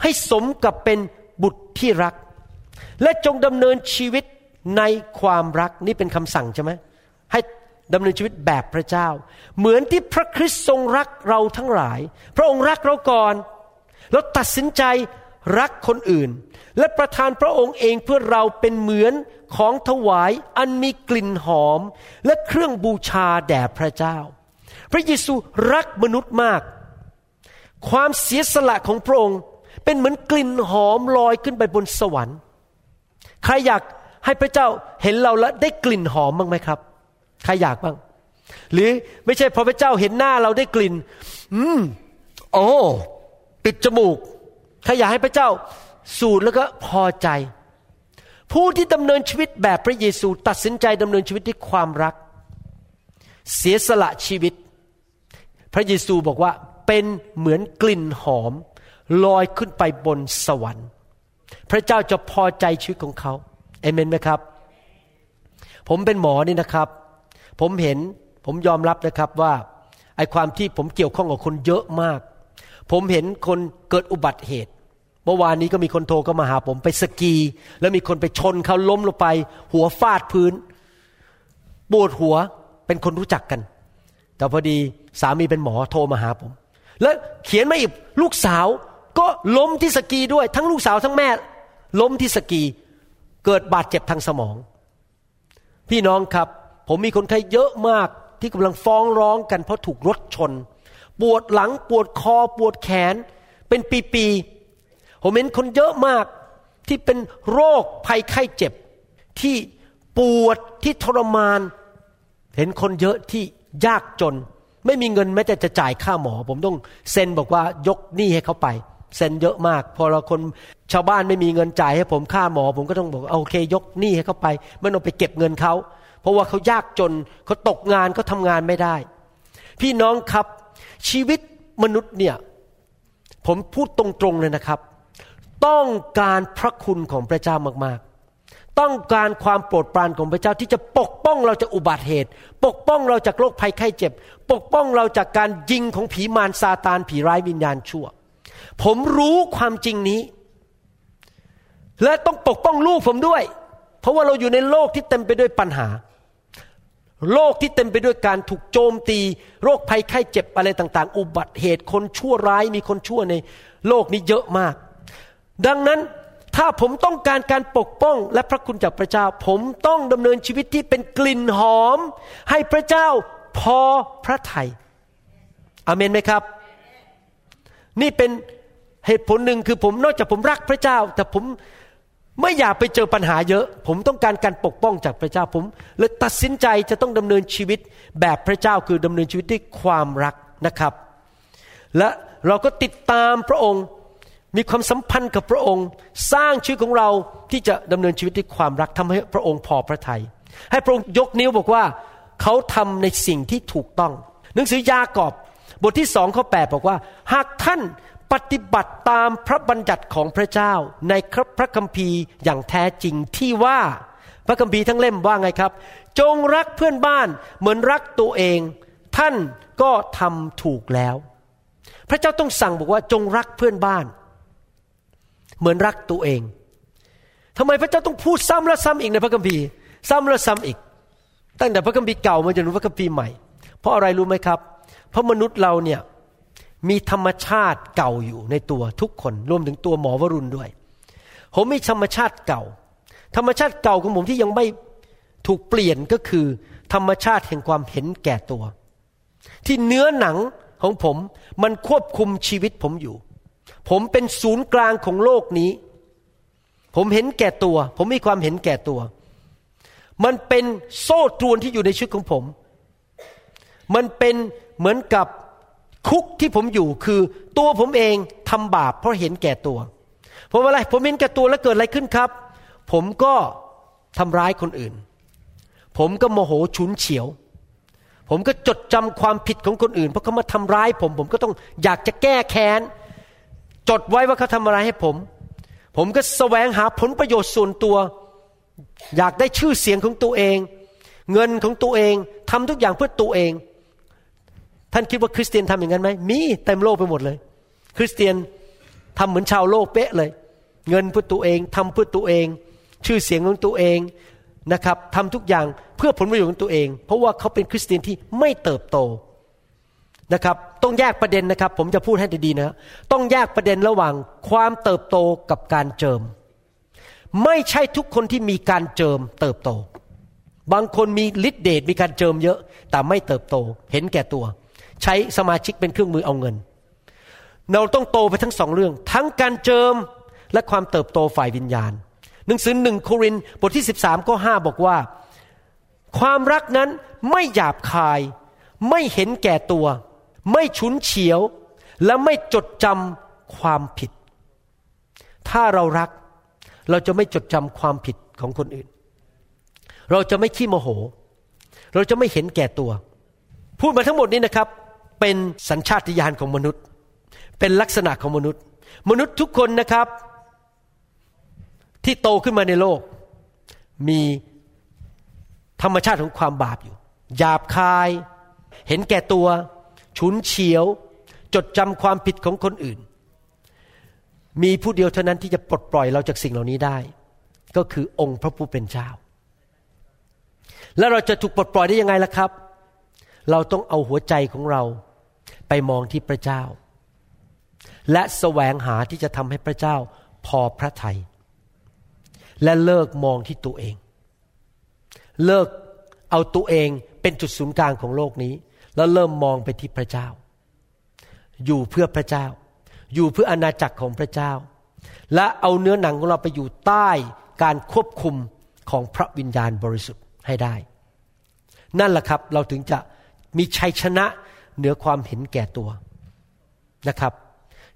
ให้สมกับเป็นบุตรที่รัก และจงดำเนินชีวิตในความรักนี่เป็นคำสั่งใช่ไหมให้ดำเนินชีวิตแบบพระเจ้า เหมือนที่พระคริสต์ทรงรักเราทั้งหลาย พระองค์รักเราก่อน แล้วตัดสินใจรักคนอื่น และประทานพระองค์เองเพื่อเราเป็นเหมือนของถวายอันมีกลิ่นหอม และเครื่องบูชาแด่พระเจ้า พระเยซูรักมนุษย์มาก ความเสียสละของพระองค์เป็นเหมือนกลิ่นหอมลอยขึ้นไปบนสวรรค์ ใครอยากให้พระเจ้าเห็นเราแล้วได้กลิ่นหอมบ้างไหมครับ ใครอยากบ้าง หรือไม่ใช่พอพระเจ้าเห็นหน้าเราได้กลิ่น อืม โอ้ปิดจมูก ใครอยากให้พระเจ้า สูดแล้วก็พอใจ ผู้ที่ดำเนินชีวิตแบบพระเยซู ตัดสินใจดำเนินชีวิตด้วยความรัก เสียสละชีวิต พระเยซูบอกว่าเป็นเหมือนกลิ่นหอม ลอยขึ้นไปบนสวรรค์ พระเจ้าจะพอใจชีวิตของเขาเอเมนไหมครับ ผมเป็นหมอนี่นะครับ ผมเห็นผมยอมรับนะครับว่าไอความที่ผมเกี่ยวข้องกับคนเยอะมาก ผมเห็นคนเกิดอุบัติเหตุ เมื่อวานนี้ก็มีคนโทรก็มาหาผมไปสกี แล้วมีคนไปชนเขาล้มลงไป หัวฟาดพื้นปวดหัวเป็นคนรู้จักกัน แต่พอดีสามีเป็นหมอโทรมาหาผม แล้วเขียนมาอีกลูกสาวก็ล้มที่สกีด้วย ทั้งลูกสาวทั้งแม่ ล้มที่สกี เกิดบาดเจ็บทางสมอง พี่น้องครับ ผมมีคนไข้เยอะมากที่กำลังฟ้องร้องกันเพราะถูกรถชน ปวดหลังปวดคอปวดแขน เป็นปีๆ ผมเห็นคนเยอะมากที่เป็นโรคภัยไข้เจ็บ ที่ปวดที่ทรมาน เห็นคนเยอะที่ยากจน ไม่มีเงินแม้แต่จะจ่ายค่าหมอ ผมต้องเซ็นบอกว่ายกหนี้ให้เขาไป เซ็นเยอะมาก พอเราคนชาวบ้านไม่มีเงินจ่ายให้ผมค่าหมอ ผมก็ต้องบอกโอเค ยกหนี้ให้เขาไปไม่ต้องไปเก็บเงินเขาเพราะว่าเขายากจนเขาตกงานเขาทำงานไม่ได้ พี่น้องครับชีวิตมนุษย์เนี่ยผมพูดตรงๆเลยนะครับ ต้องการพระคุณของพระเจ้ามากๆ ต้องการความโปรดปรานของพระเจ้าที่จะปกป้องเราจากอุบัติเหตุ ปกป้องเราจากโรคภัยไข้เจ็บ ปกป้องเราจากการยิงของผีมารซาตานผีร้ายวิญญาณชั่ว ผมรู้ความจริงนี้ และต้องปกป้องลูกผมด้วย เพราะว่าเราอยู่ในโลกที่เต็มไปด้วยปัญหา โลกที่เต็มไปด้วยการถูกโจมตี โรคภัยไข้เจ็บอะไรต่าง ๆ อุบัติเหตุคนชั่วร้ายมีคนชั่วในโลกนี้เยอะมาก ดังนั้นถ้าผมต้องการการปกป้องและพระคุณจากพระเจ้า ผมต้องดำเนินชีวิตที่เป็นกลิ่นหอม ให้พระเจ้าพอพระทยัยอเมนไหมครับ นี่เป็นเหตุผลหนึ่งคือผมนอกจากผมรักพระเจ้า แต่ผมไม่อยากไปเจอปัญหาเยอะ ผมต้องการการปกป้องจากพระเจ้าผมเลยตัดสินใจจะต้องดำเนินชีวิตแบบพระเจ้าคือดำเนินชีวิตด้วยความรักนะครับ และเราก็ติดตามพระองค์ มีความสัมพันธ์กับพระองค์ สร้างชีวิตของเราที่จะดำเนินชีวิตด้วยความรักทำให้พระองค์พอพระทยัยให้พระองค์ยกนิ้วบอกว่าเขาทำในสิ่งที่ถูกต้อง หนังสือยากอบบทที่สองข้อแปบอกว่า หากท่านปฏิบัติตามพระบัญญัติของพระเจ้า ในครับพระคัมภีร์อย่างแท้จริงที่ว่าพระคัมภีร์ทั้งเล่มว่าไงครับ จงรักเพื่อนบ้านเหมือนรักตัวเอง ท่านก็ทำถูกแล้ว พระเจ้าต้องสั่งบอกว่าจงรักเพื่อนบ้าน เหมือนรักตัวเองทำไมพระเจ้าต้องพูดซ้ำและซ้ำอีกในพระคัมภีร์ ซ้ำและซ้ำอีก ตั้งแต่พระคัมภีร์เก่ามาจนถึงพระคัมภีร์ใหม่ เพราะอะไรรู้ไหมครับ เพราะมนุษย์เราเนี่ยมีธรรมชาติเก่าอยู่ในตัวทุกคนรวมถึงตัวหมอวรุณด้วย ผมมีธรรมชาติเก่า ธรรมชาติเก่าของผมที่ยังไม่ถูกเปลี่ยนก็คือ ธรรมชาติแห่งความเห็นแก่ตัว ที่เนื้อหนังของผมมันควบคุมชีวิตผมอยู่ ผมเป็นศูนย์กลางของโลกนี้ ผมเห็นแก่ตัว ผมมีความเห็นแก่ตัว มันเป็นโซ่ตรวนที่อยู่ในชีวิตของผม มันเป็นเหมือนกับคุกที่ผมอยู่คือ ตัวผมเองทำบาปเพราะเห็นแก่ตัวผมอะไรผมเห็นแก่ตัวแล้วเกิดอะไรขึ้นครับ ผมก็ทำร้ายคนอื่น ผมก็โมโหฉุนเฉียว ผมก็จดจำความผิดของคนอื่น เพราะเขามาทำร้ายผม ผมก็ต้องอยากจะแก้แค้น จดไว้ว่าเขาทำอะไรให้ผม ผมก็แสวงหาผลประโยชน์ส่วนตัว อยากได้ชื่อเสียงของตัวเอง เงินของตัวเองทำทุกอย่างเพื่อตัวเอง ท่านคิดว่าคริสเตียนทำอย่างนั้นไหมมีเต็มโลกไปหมดเลย คริสเตียนทำเหมือนชาวโลกเป๊ะเลย เงินเพื่อตัวเองทำเพื่อตัวเอง ชื่อเสียงของตัวเองนะครับทำทุกอย่างเพื่อผลประโยชน์ของตัวเอง เพราะว่าเขาเป็นคริสเตียนที่ไม่เติบโต นะครับ ต้องแยกประเด็นนะครับ ผมจะพูดให้ดีๆนะ ต้องแยกประเด็นระหว่างความเติบโตกับการเจิม ไม่ใช่ทุกคนที่มีการเจิมเติบโต บางคนมีฤทธิเดชมีการเจิมเยอะ แต่ไม่เติบโต เห็นแก่ตัว ใช้สมาชิกเป็นเครื่องมือเอาเงิน เราต้องโตไปทั้งสองเรื่อง ทั้งการเจิมและความเติบโตฝ่ายวิญญาณ หนังสือหนึ่งโครินบทที่ 13ข้อ5บอกว่า ความรักนั้นไม่หยาบคาย ไม่เห็นแก่ตัว ไม่ฉุนเฉียวและไม่จดจำความผิด ถ้าเรารักเราจะไม่จดจำความผิดของคนอื่น เราจะไม่ขี้โมโห เราจะไม่เห็นแก่ตัว พูดมาทั้งหมดนี้นะครับ เป็นสัญชาตญาณของมนุษย์ เป็นลักษณะของมนุษย์ มนุษย์ทุกคนนะครับ ที่โตขึ้นมาในโลก มีธรรมชาติของความบาปอยู่หยาบคาย เห็นแก่ตัว ฉุนเฉียว จดจำความผิดของคนอื่น มีผู้เดียวเท่านั้นที่จะปลดปล่อยเราจากสิ่งเหล่านี้ได้ ก็คือองค์พระผู้เป็นเจ้า แล้วเราจะถูกปลดปล่อยได้ยังไงล่ะครับ เราต้องเอาหัวใจของเราไปมองที่พระเจ้า และแสวงหาที่จะทำให้พระเจ้าพอพระทยัยและเลิกมองที่ตัวเอง เลิกเอาตัวเองเป็นจุดศูนย์กลางของโลกนี้ แล้วเริ่มมองไปที่พระเจ้า อยู่เพื่อพระเจ้า อยู่เพื่ออาณาจักรของพระเจ้า และเอาเนื้อหนังของเราไปอยู่ใต้การควบคุมของพระวิญญาณบริสุทธิ์ให้ได้ นั่นแหละครับเราถึงจะมีชัยชนะเหนือความเห็นแก่ตัวนะครับ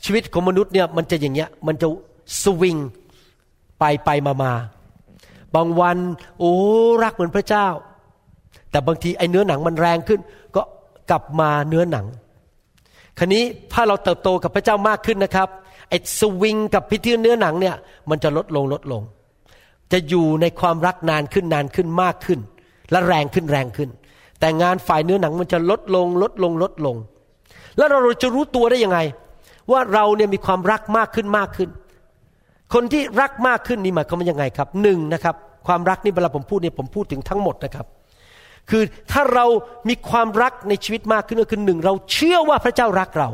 ชีวิตของมนุษย์เนี่ยมันจะอย่างเงี้ยมันจะสวิงไปไปมามาบางวัน โอ้รักเหมือนพระเจ้า แต่บางทีไอ้เนื้อหนังมันแรงขึ้น กลับมาเนื้อหนังคันนี้ถ้าเราเติบโตกับพระเจ้ามากขึ้นนะครับไอ้สวิงกับพิธีเนื้อหนังเนี่ยมันจะลดลงลดลง จะอยู่ในความรักนานขึ้นนานขึ้นมากขึ้น และแรงขึ้นแรงขึ้น แต่งานฝ่ายเนื้อหนังมันจะลดลงลดลงลดลง แล้วเราจะรู้ตัวได้ยังไง ว่าเราเนี่ยมีความรักมากขึ้นมากขึ้น คนที่รักมากขึ้นนี่หมายความว่ายังไงครับหนึ่งนะครับ ความรักนี่เวลาผมพูดเนี่ยผมพูดถึงทั้งหมดนะครับ คือถ้าเรามีความรักในชีวิตมากขึ้นก็คือหนึ่งเราเชื่อว่าพระเจ้ารักเรา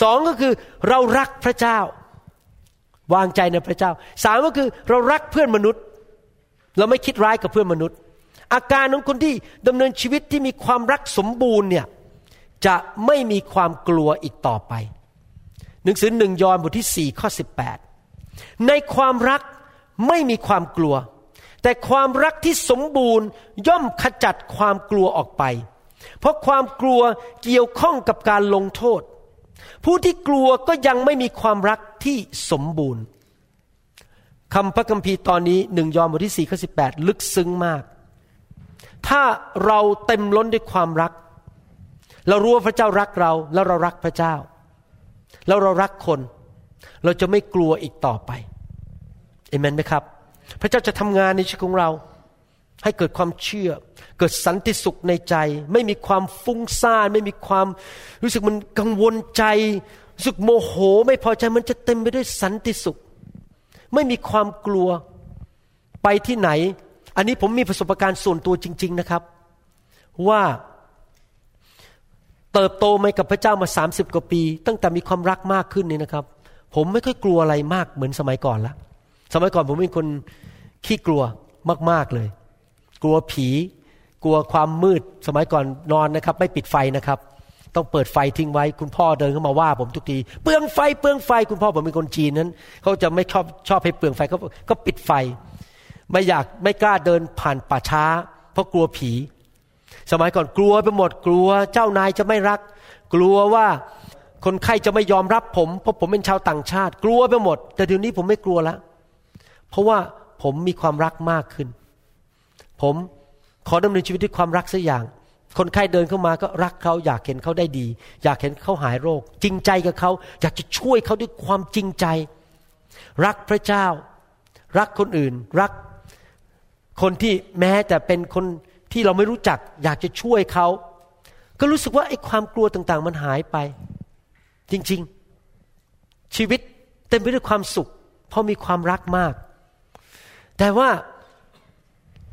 สองก็คือเรารักพระเจ้า วางใจในพระเจ้าสามก็คือเรารักเพื่อนมนุษย์ เราไม่คิดร้ายกับเพื่อนมนุษย์ อาการของคนที่ดำเนินชีวิตที่มีความรักสมบูรณ์เนี่ยจะไม่มีความกลัวอีกต่อไป หนังสือหนึ่งยอห์นบทที่สี่ข้อสิบแปดในความรักไม่มีความกลัว แต่ความรักที่สมบูรณ์ย่อมขจัดความกลัวออกไป เพราะความกลัวเกี่ยวข้องกับการลงโทษ ผู้ที่กลัวก็ยังไม่มีความรักที่สมบูรณ์คำพระคัมภีร์ตอนนี้หนึ่งยอห์นบทที่สี่ข้อสิบแปดลึกซึ้งมาก ถ้าเราเต็มล้นด้วยความรัก เรารู้ว่าพระเจ้ารักเราแล้วเรารักพระเจ้า แล้วเรารักคน เราจะไม่กลัวอีกต่อไปเอเมนไหมครับ พระเจ้าจะทำงานในชีวิตของเรา ให้เกิดความเชื่อ เกิดสันติสุขในใจ ไม่มีความฟุ้งซ่าน ไม่มีความรู้สึกมันกังวลใจรู้สึกโมโห ไม่พอใจมันจะเต็มไปด้วยสันติสุข ไม่มีความกลัวไปที่ไหน อันนี้ผมมีประสบการณ์ส่วนตัวจริง ๆนะครับ ว่าเติบโตมากับพระเจ้ามา 30 กว่าปี ตั้งแต่มีความรักมากขึ้นนี่นะครับ ผมไม่ค่อยกลัวอะไรมากเหมือนสมัยก่อนละ สมัยก่อนผมเป็นคนขี้กลัวมาก ๆเลย กลัวผี กลัวความมืด สมัยก่อนนอนนะครับ ไม่ปิดไฟนะครับ ต้องเปิดไฟทิ้งไว้ คุณพ่อเดินเข้ามาว่า ผมทุกทีเปลืองไฟเปลืองไฟ คุณพ่อผมเป็นคนจีนนั้นเขาจะไม่ชอบชอบให้เปลืองไฟเขาก็ปิดไฟ ไม่อยากไม่กล้าเดินผ่านป่าช้า เพราะกลัวผี สมัยก่อนกลัวไปหมดกลัว เจ้านายจะไม่รัก กลัวว่าคนไข้จะไม่ยอมรับผมเพราะผมเป็นชาวต่างชาติ กลัวไปหมด แต่เดี๋ยวนี้ผมไม่กลัวแล้ว เพราะว่าผมมีความรักมากขึ้น ผมขอดำเนินชีวิตด้วยความรักสักอย่าง คนไข้เดินเข้ามาก็รักเขาอยากเห็นเขาได้ดี อยากเห็นเขาหายโรค จริงใจกับเขา อยากจะช่วยเขาด้วยความจริงใจ รักพระเจ้า รักคนอื่น รักคนที่แม้แต่เป็นคนที่เราไม่รู้จัก อยากจะช่วยเขา ก็รู้สึกว่าไอ้ความกลัวต่างๆ มันหายไป จริง ๆ ชีวิตเต็มไปด้วยความสุข เพราะมีความรักมาก แต่ว่า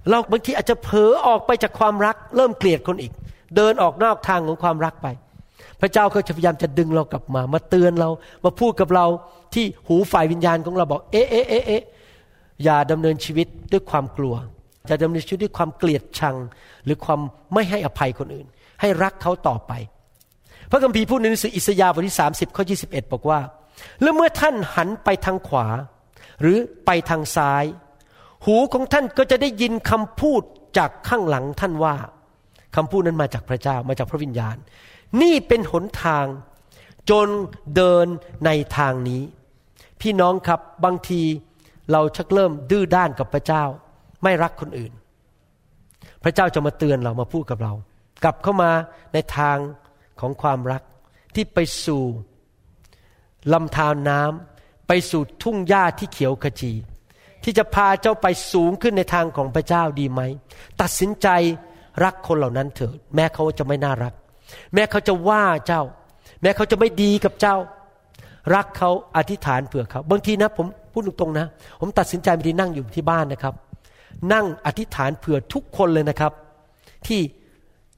เราบางทีอาจจะเผลอออกไปจากความรัก เริ่มเกลียดคนอีก เดินออกนอกทางของความรักไป พระเจ้าก็จะพยายามจะดึงเรากลับมา มาเตือนเรา มาพูดกับเราที่หูฝ่ายวิญญาณของเราบอก เอ๊ะเอ๊ะเอ๊ะเอ๊ะอย่าดำเนินชีวิตด้วยความกลัวจะดำเนินชีวิตด้วยความเกลียดชัง หรือความไม่ให้อภัยคนอื่น ให้รักเขาต่อไป พระคัมภีร์พูดในหนังสืออิสยาห์บทที่30ข้อ21 บอกว่า แล้วเมื่อท่านหันไปทางขวา หรือไปทางซ้าย หูของท่านก็จะได้ยินคำพูดจากข้างหลังท่านว่าคำพูดนั้นมาจากพระเจ้ามาจากพระวิญญาณ นี่เป็นหนทางจนเดินในทางนี้ พี่น้องครับบางทีเราชักเริ่มดื้อด้านกับพระเจ้า ไม่รักคนอื่น พระเจ้าจะมาเตือนเรามาพูดกับเรา กลับเข้ามาในทางของความรักที่ไปสู่ลำธารน้ำไปสู่ทุ่งหญ้าที่เขียวขจี ที่จะพาเจ้าไปสูงขึ้นในทางของพระเจ้าดีไหม ตัดสินใจรักคนเหล่านั้นเถิดแม้เขาจะไม่น่ารัก แม้เขาจะว่าเจ้า แม้เขาจะไม่ดีกับเจ้า รักเขาอธิษฐานเผื่อเขาบางทีนะผมพูดตรงๆนะ ผมตัดสินใจบางทีนั่งอยู่ที่บ้านนะครับ นั่งอธิษฐานเผื่อทุกคนเลยนะครับ ที่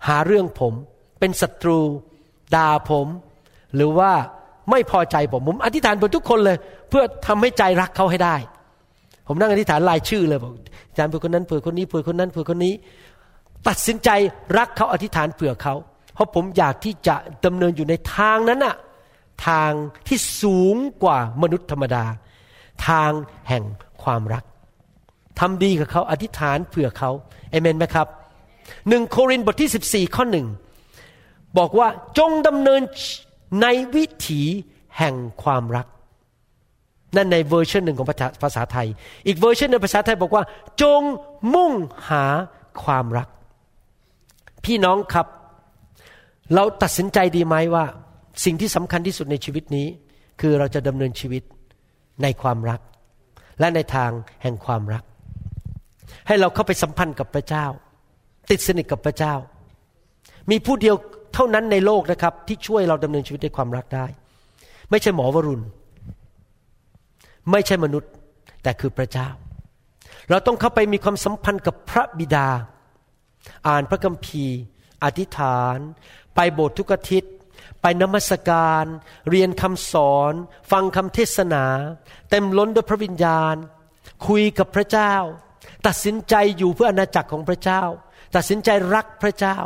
หาเรื่องผมเป็นศัตรูด่าผม หรือว่าไม่พอใจผมผมอธิษฐานเผื่อทุกคนเลย เพื่อทำให้ใจรักเขาให้ได้ ผมนั่งอธิษฐานรายชื่อเลยบอกอาจารย์เผื่อคนนั้นเผื่อคนนี้เผื่อคนนั้นเผื่อคนนี้ ตัดสินใจรักเขาอธิษฐานเผื่อเขา เพราะผมอยากที่จะดำเนินอยู่ในทางนั้นอะทางที่สูงกว่ามนุษย์ธรรมดา ทางแห่งความรักทำดีกับเขาอธิษฐานเผื่อเขาเอเมนไหมครับหนึ่งโครินธ์บทที่ 14 ข้อหนึ่งบอกว่าจงดำเนินในวิถีแห่งความรัก นั่นในเวอร์ชันหนึ่งของภาษาไทย อีกเวอร์ชันในภาษาไทยบอกว่า จงมุ่งหาความรัก พี่น้องครับ เราตัดสินใจดีไหมว่า สิ่งที่สำคัญที่สุดในชีวิตนี้ คือเราจะดำเนินชีวิตในความรัก และในทางแห่งความรัก ให้เราเข้าไปสัมพันธ์กับพระเจ้า ติดสนิทกับพระเจ้า มีผู้เดียวเท่านั้นในโลกนะครับ ที่ช่วยเราดำเนินชีวิตด้วยความรักได้ ไม่ใช่หมอวรุณ ไม่ใช่มนุษย์ แต่คือพระเจ้า เราต้องเข้าไปมีความสัมพันธ์กับพระบิดา อ่านพระคัมภีร์ อธิษฐาน ไปโบสถ์ทุกอาทิตย์ ไปนมัสการ เรียนคำสอน ฟังคำเทศนา เต็มล้นด้วยพระวิญญาณ คุยกับพระเจ้า ตัดสินใจอยู่เพื่ออาณาจักรของพระเจ้า ตัดสินใจรักพระเจ้า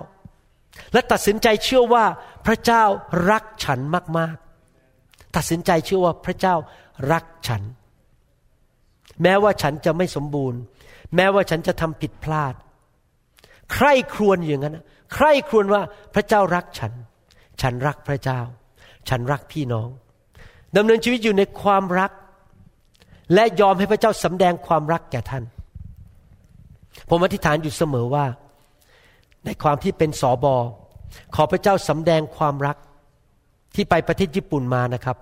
และตัดสินใจเชื่อว่าพระเจ้ารักฉันมากๆ ตัดสินใจเชื่อว่าพระเจ้า รักฉัน แม้ว่าฉันจะไม่สมบูรณ์ แม้ว่าฉันจะทำผิดพลาด ใครครวญอย่างนั้นใครครวญว่าพระเจ้ารักฉัน ฉันรักพระเจ้า ฉันรักพี่น้องดำเนินชีวิตอยู่ในความรัก และยอมให้พระเจ้าสำแดงความรักแก่ท่าน ผมอธิษฐานอยู่เสมอว่า ในความที่เป็นสอบอขอพระเจ้าสำแดงความรักที่ไปประเทศญี่ปุ่นมานะครับ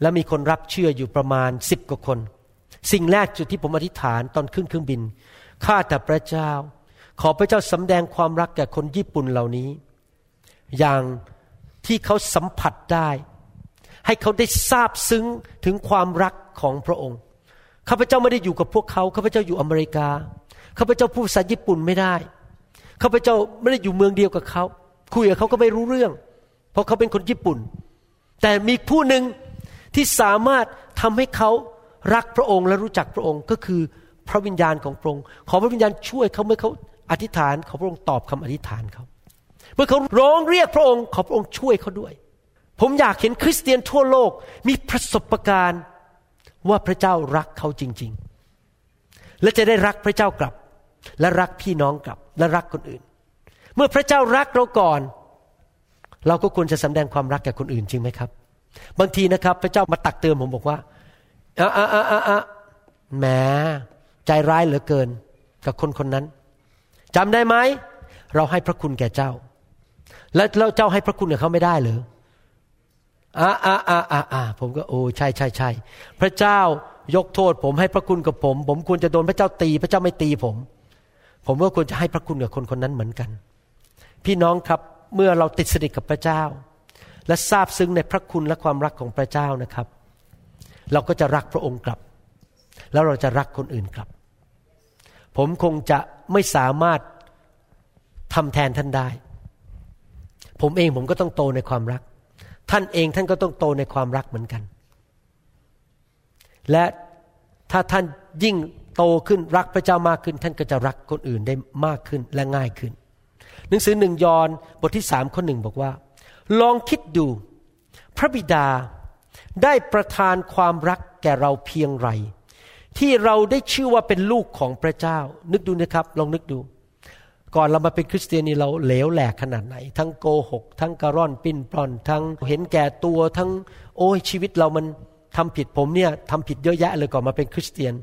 และมีคนรับเชื่ออยู่ประมาณสิบกว่าคน สิ่งแรกจุดที่ผมอธิษฐานตอนขึ้นเครื่องบินข้าแต่พระเจ้า ขอพระเจ้าสำแดงความรักแก่คนญี่ปุ่นเหล่านี้ อย่างที่เขาสัมผัสได้ ให้เขาได้ทราบซึ้งถึงความรักของพระองค์ข้าพเจ้าไม่ได้อยู่กับพวกเขาข้าพเจ้าอยู่อเมริกาข้าพเจ้าพูดภาษาญี่ปุ่นไม่ได้ข้าพเจ้าไม่ได้อยู่เมืองเดียวกับเขาคุยกับเขาก็ไม่รู้เรื่อง เพราะเขาเป็นคนญี่ปุ่น แต่มีผู้หนึ่ง ที่สามารถทำให้เขารักพระองค์และรู้จักพระองค์ก็คือพระวิญญาณของพระองค์ ขอพระวิญญาณช่วยเขาเมื่อเขาอธิษฐานขอพระองค์ตอบคำอธิษฐานเขาเมื่อเขาร้องเรียกพระองค์ ขอพระองค์ช่วยเขาด้วย ผมอยากเห็นคริสเตียนทั่วโลกมีประสบการณ์ว่าพระเจ้ารักเขาจริง ๆ และจะได้รักพระเจ้ากลับ และรักพี่น้องกลับ และรักคนอื่น เมื่อพระเจ้ารักเราก่อน เราก็ควรจะสำแดงความรักแก่คนอื่นจริงไหมครับ บางทีนะครับ พระเจ้ามาตักเตือนผมบอกว่าอะอะอะอะอะแหมใจร้ายเหลือเกิน กับคนคนนั้นจำได้ไหมเราให้พระคุณแก่เจ้า แล้วเราเจ้าให้พระคุณกับเขาไม่ได้หรืออ่าอ่าอ่าอ่าอ่าผมก็โอ้ใช่ใช่ใช่พระเจ้ายกโทษ ผมให้พระคุณกับผม ผมควรจะโดนพระเจ้าตี พระเจ้าไม่ตีผม ผมก็ควรจะให้พระคุณกับคนคนนั้นเหมือนกัน พี่น้องครับเมื่อเราติดสนิทกับพระเจ้า และทราบซึ้งในพระคุณและความรักของพระเจ้านะครับ เราก็จะรักพระองค์กลับ แล้วเราจะรักคนอื่นกลับ ผมคงจะไม่สามารถทำแทนท่านได้ ผมเองผมก็ต้องโตในความรัก ท่านเองท่านก็ต้องโตในความรักเหมือนกัน และถ้าท่านยิ่งโตขึ้นรักพระเจ้ามากขึ้น ท่านก็จะรักคนอื่นได้มากขึ้นและง่ายขึ้น หนังสือหนึ่งยอห์นบทที่สามข้อหนึ่งบอกว่า ลองคิดดู พระบิดาได้ประทานความรักแก่เราเพียงไร ที่เราได้ชื่อว่าเป็นลูกของพระเจ้า นึกดูนะครับ ลองนึกดู ก่อนเรามาเป็นคริสเตียนนี่เราเหลวแหลกขนาดไหน ทั้งโกหก ทั้งกระร่อนปิ้นปลอน ทั้งเห็นแก่ตัวทั้ง โอ้ยชีวิตเรามันทำผิดผมเนี่ยทำผิดเยอะแยะเลยก่อนมาเป็นคริสเตียน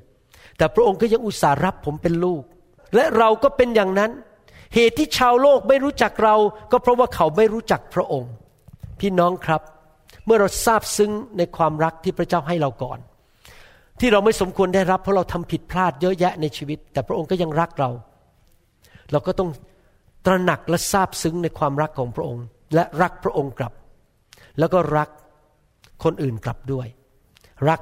แต่พระองค์ก็ยังอุตส่าห์รับผมเป็นลูก และเราก็เป็นอย่างนั้น เหตุที่ชาวโลกไม่รู้จักเรา ก็เพราะว่าเขาไม่รู้จักพระองค์ พี่น้องครับ เมื่อเราทราบซึ้งในความรักที่พระเจ้าให้เราก่อน ที่เราไม่สมควรได้รับ เพราะเราทำผิดพลาดเยอะแยะในชีวิต แต่พระองค์ก็ยังรักเรา เราก็ต้องตระหนักและทราบซึ้งในความรักของพระองค์ และรักพระองค์กลับ แล้วก็รักคนอื่นกลับด้วย รัก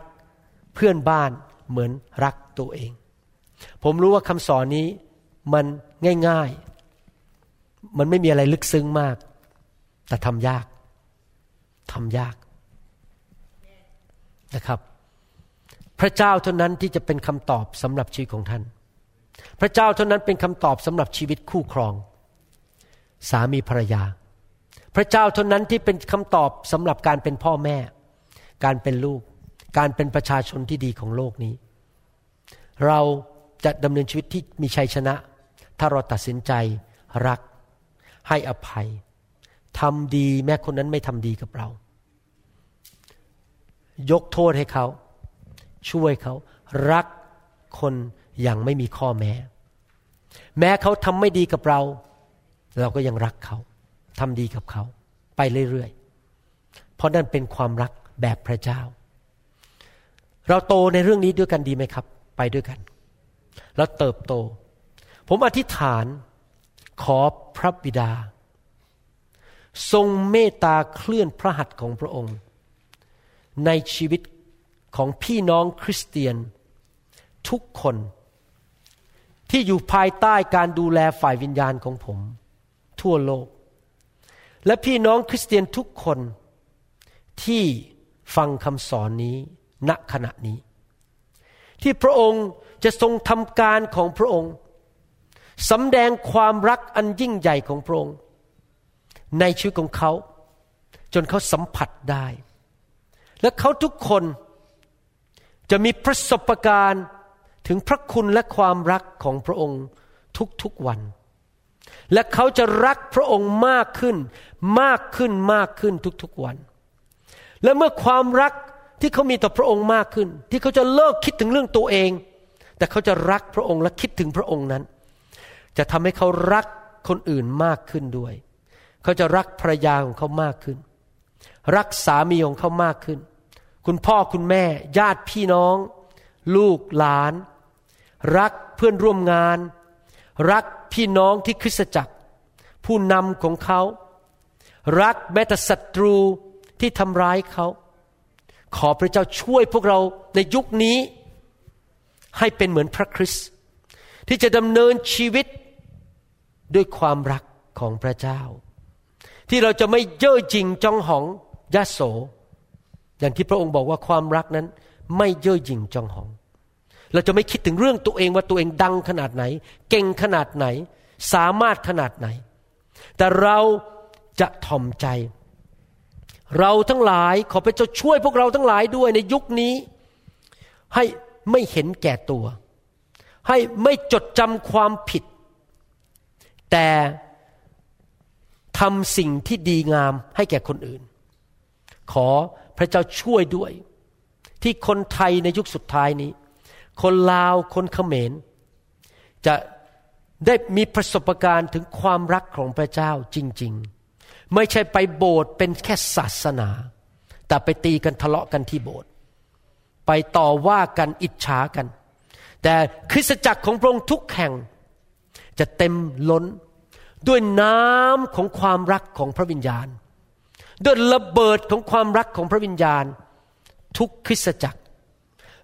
เพื่อนบ้านเหมือนรักตัวเอง ผมรู้ว่าคำสอนนี้มันง่าย มันไม่มีอะไรลึกซึ้งมาก แต่ทำยากทำยากนะครับ พระเจ้าเท่านั้นที่จะเป็นคำตอบสำหรับชีวิตของท่าน พระเจ้าเท่านั้นเป็นคำตอบสำหรับชีวิตคู่ครอง สามีภรรยา พระเจ้าเท่านั้นที่เป็นคำตอบสำหรับการเป็นพ่อแม่ การเป็นลูก การเป็นประชาชนที่ดีของโลกนี้ เราจะดำเนินชีวิตที่มีชัยชนะ ถ้าเราตัดสินใจรัก ให้อภัยทำดีแม้คนนั้นไม่ทำดีกับเรา ยกโทษให้เขา ช่วยเขา รักคนอย่างไม่มีข้อแม้ แม้เขาทำไม่ดีกับเรา เราก็ยังรักเขาทำดีกับเขา ไปเรื่อยๆ เพราะนั่นเป็นความรักแบบพระเจ้า เราโตในเรื่องนี้ด้วยกันดีไหมครับ ไปด้วยกัน แล้วเติบโต ผมอธิษฐาน ขอพระบิดา ทรงเมตตาเคลื่อนพระหัตถ์ของพระองค์ ในชีวิตของพี่น้องคริสเตียน ทุกคน ที่อยู่ภายใต้การดูแลฝ่ายวิญญาณของผม ทั่วโลก และพี่น้องคริสเตียนทุกคนที่ฟังคำสอนนี้ณขณะนี้ ที่พระองค์จะทรงทำการของพระองค์ สำแดงความรักอันยิ่งใหญ่ของพระองค์ ในชีวิตของเขา จนเขาสัมผัสได้ และเขาทุกคนจะมีประสบการณ์ถึงพระคุณและความรักของพระองค์ทุกๆวัน และเขาจะรักพระองค์มากขึ้น มากขึ้นมากขึ้นทุกๆวัน และเมื่อความรักที่เขามีต่อพระองค์มากขึ้น ที่เขาจะเลิกคิดถึงเรื่องตัวเอง แต่เขาจะรักพระองค์และคิดถึงพระองค์นั้น จะทำให้เขารักคนอื่นมากขึ้นด้วย เขาจะรักภรรยาของเขามากขึ้น รักสามีของเขามากขึ้น คุณพ่อคุณแม่ ญาติพี่น้อง ลูกหลาน รักเพื่อนร่วมงาน รักพี่น้องที่คริสตจักร ผู้นำของเขา รักแม้แต่ศัตรูที่ทำร้ายเขา ขอพระเจ้าช่วยพวกเราในยุคนี้ ให้เป็นเหมือนพระคริสต์ที่จะดำเนินชีวิต ด้วยความรักของพระเจ้า ที่เราจะไม่เย่อจริงจองหองยะโส อย่างที่พระองค์บอกว่าความรักนั้น ไม่เย่อหยิ่งจองหอง เราจะไม่คิดถึงเรื่องตัวเองว่าตัวเองดังขนาดไหน เก่งขนาดไหน สามารถขนาดไหน แต่เราจะถ่อมใจ เราทั้งหลายขอพระเจ้าช่วยพวกเราทั้งหลายด้วยในยุคนี้ ให้ไม่เห็นแก่ตัว ให้ไม่จดจำความผิด แต่ทำสิ่งที่ดีงามให้แก่คนอื่น ขอพระเจ้าช่วยด้วย ที่คนไทยในยุคสุดท้ายนี้ คนลาวคนเขมร จะได้มีประสบการณ์ถึงความรักของพระเจ้าจริง ๆ ไม่ใช่ไปโบสถ์เป็นแค่ศาสนา แต่ไปตีกันทะเลาะกันที่โบสถ์ไปต่อว่ากันอิจฉากัน แต่คริสตจักรของพระองค์ทุกแห่ง จะเต็มล้น ด้วยน้ำของความรักของพระวิญญาณ ด้วยระเบิดของความรักของพระวิญญาณ ทุกคริสตจักร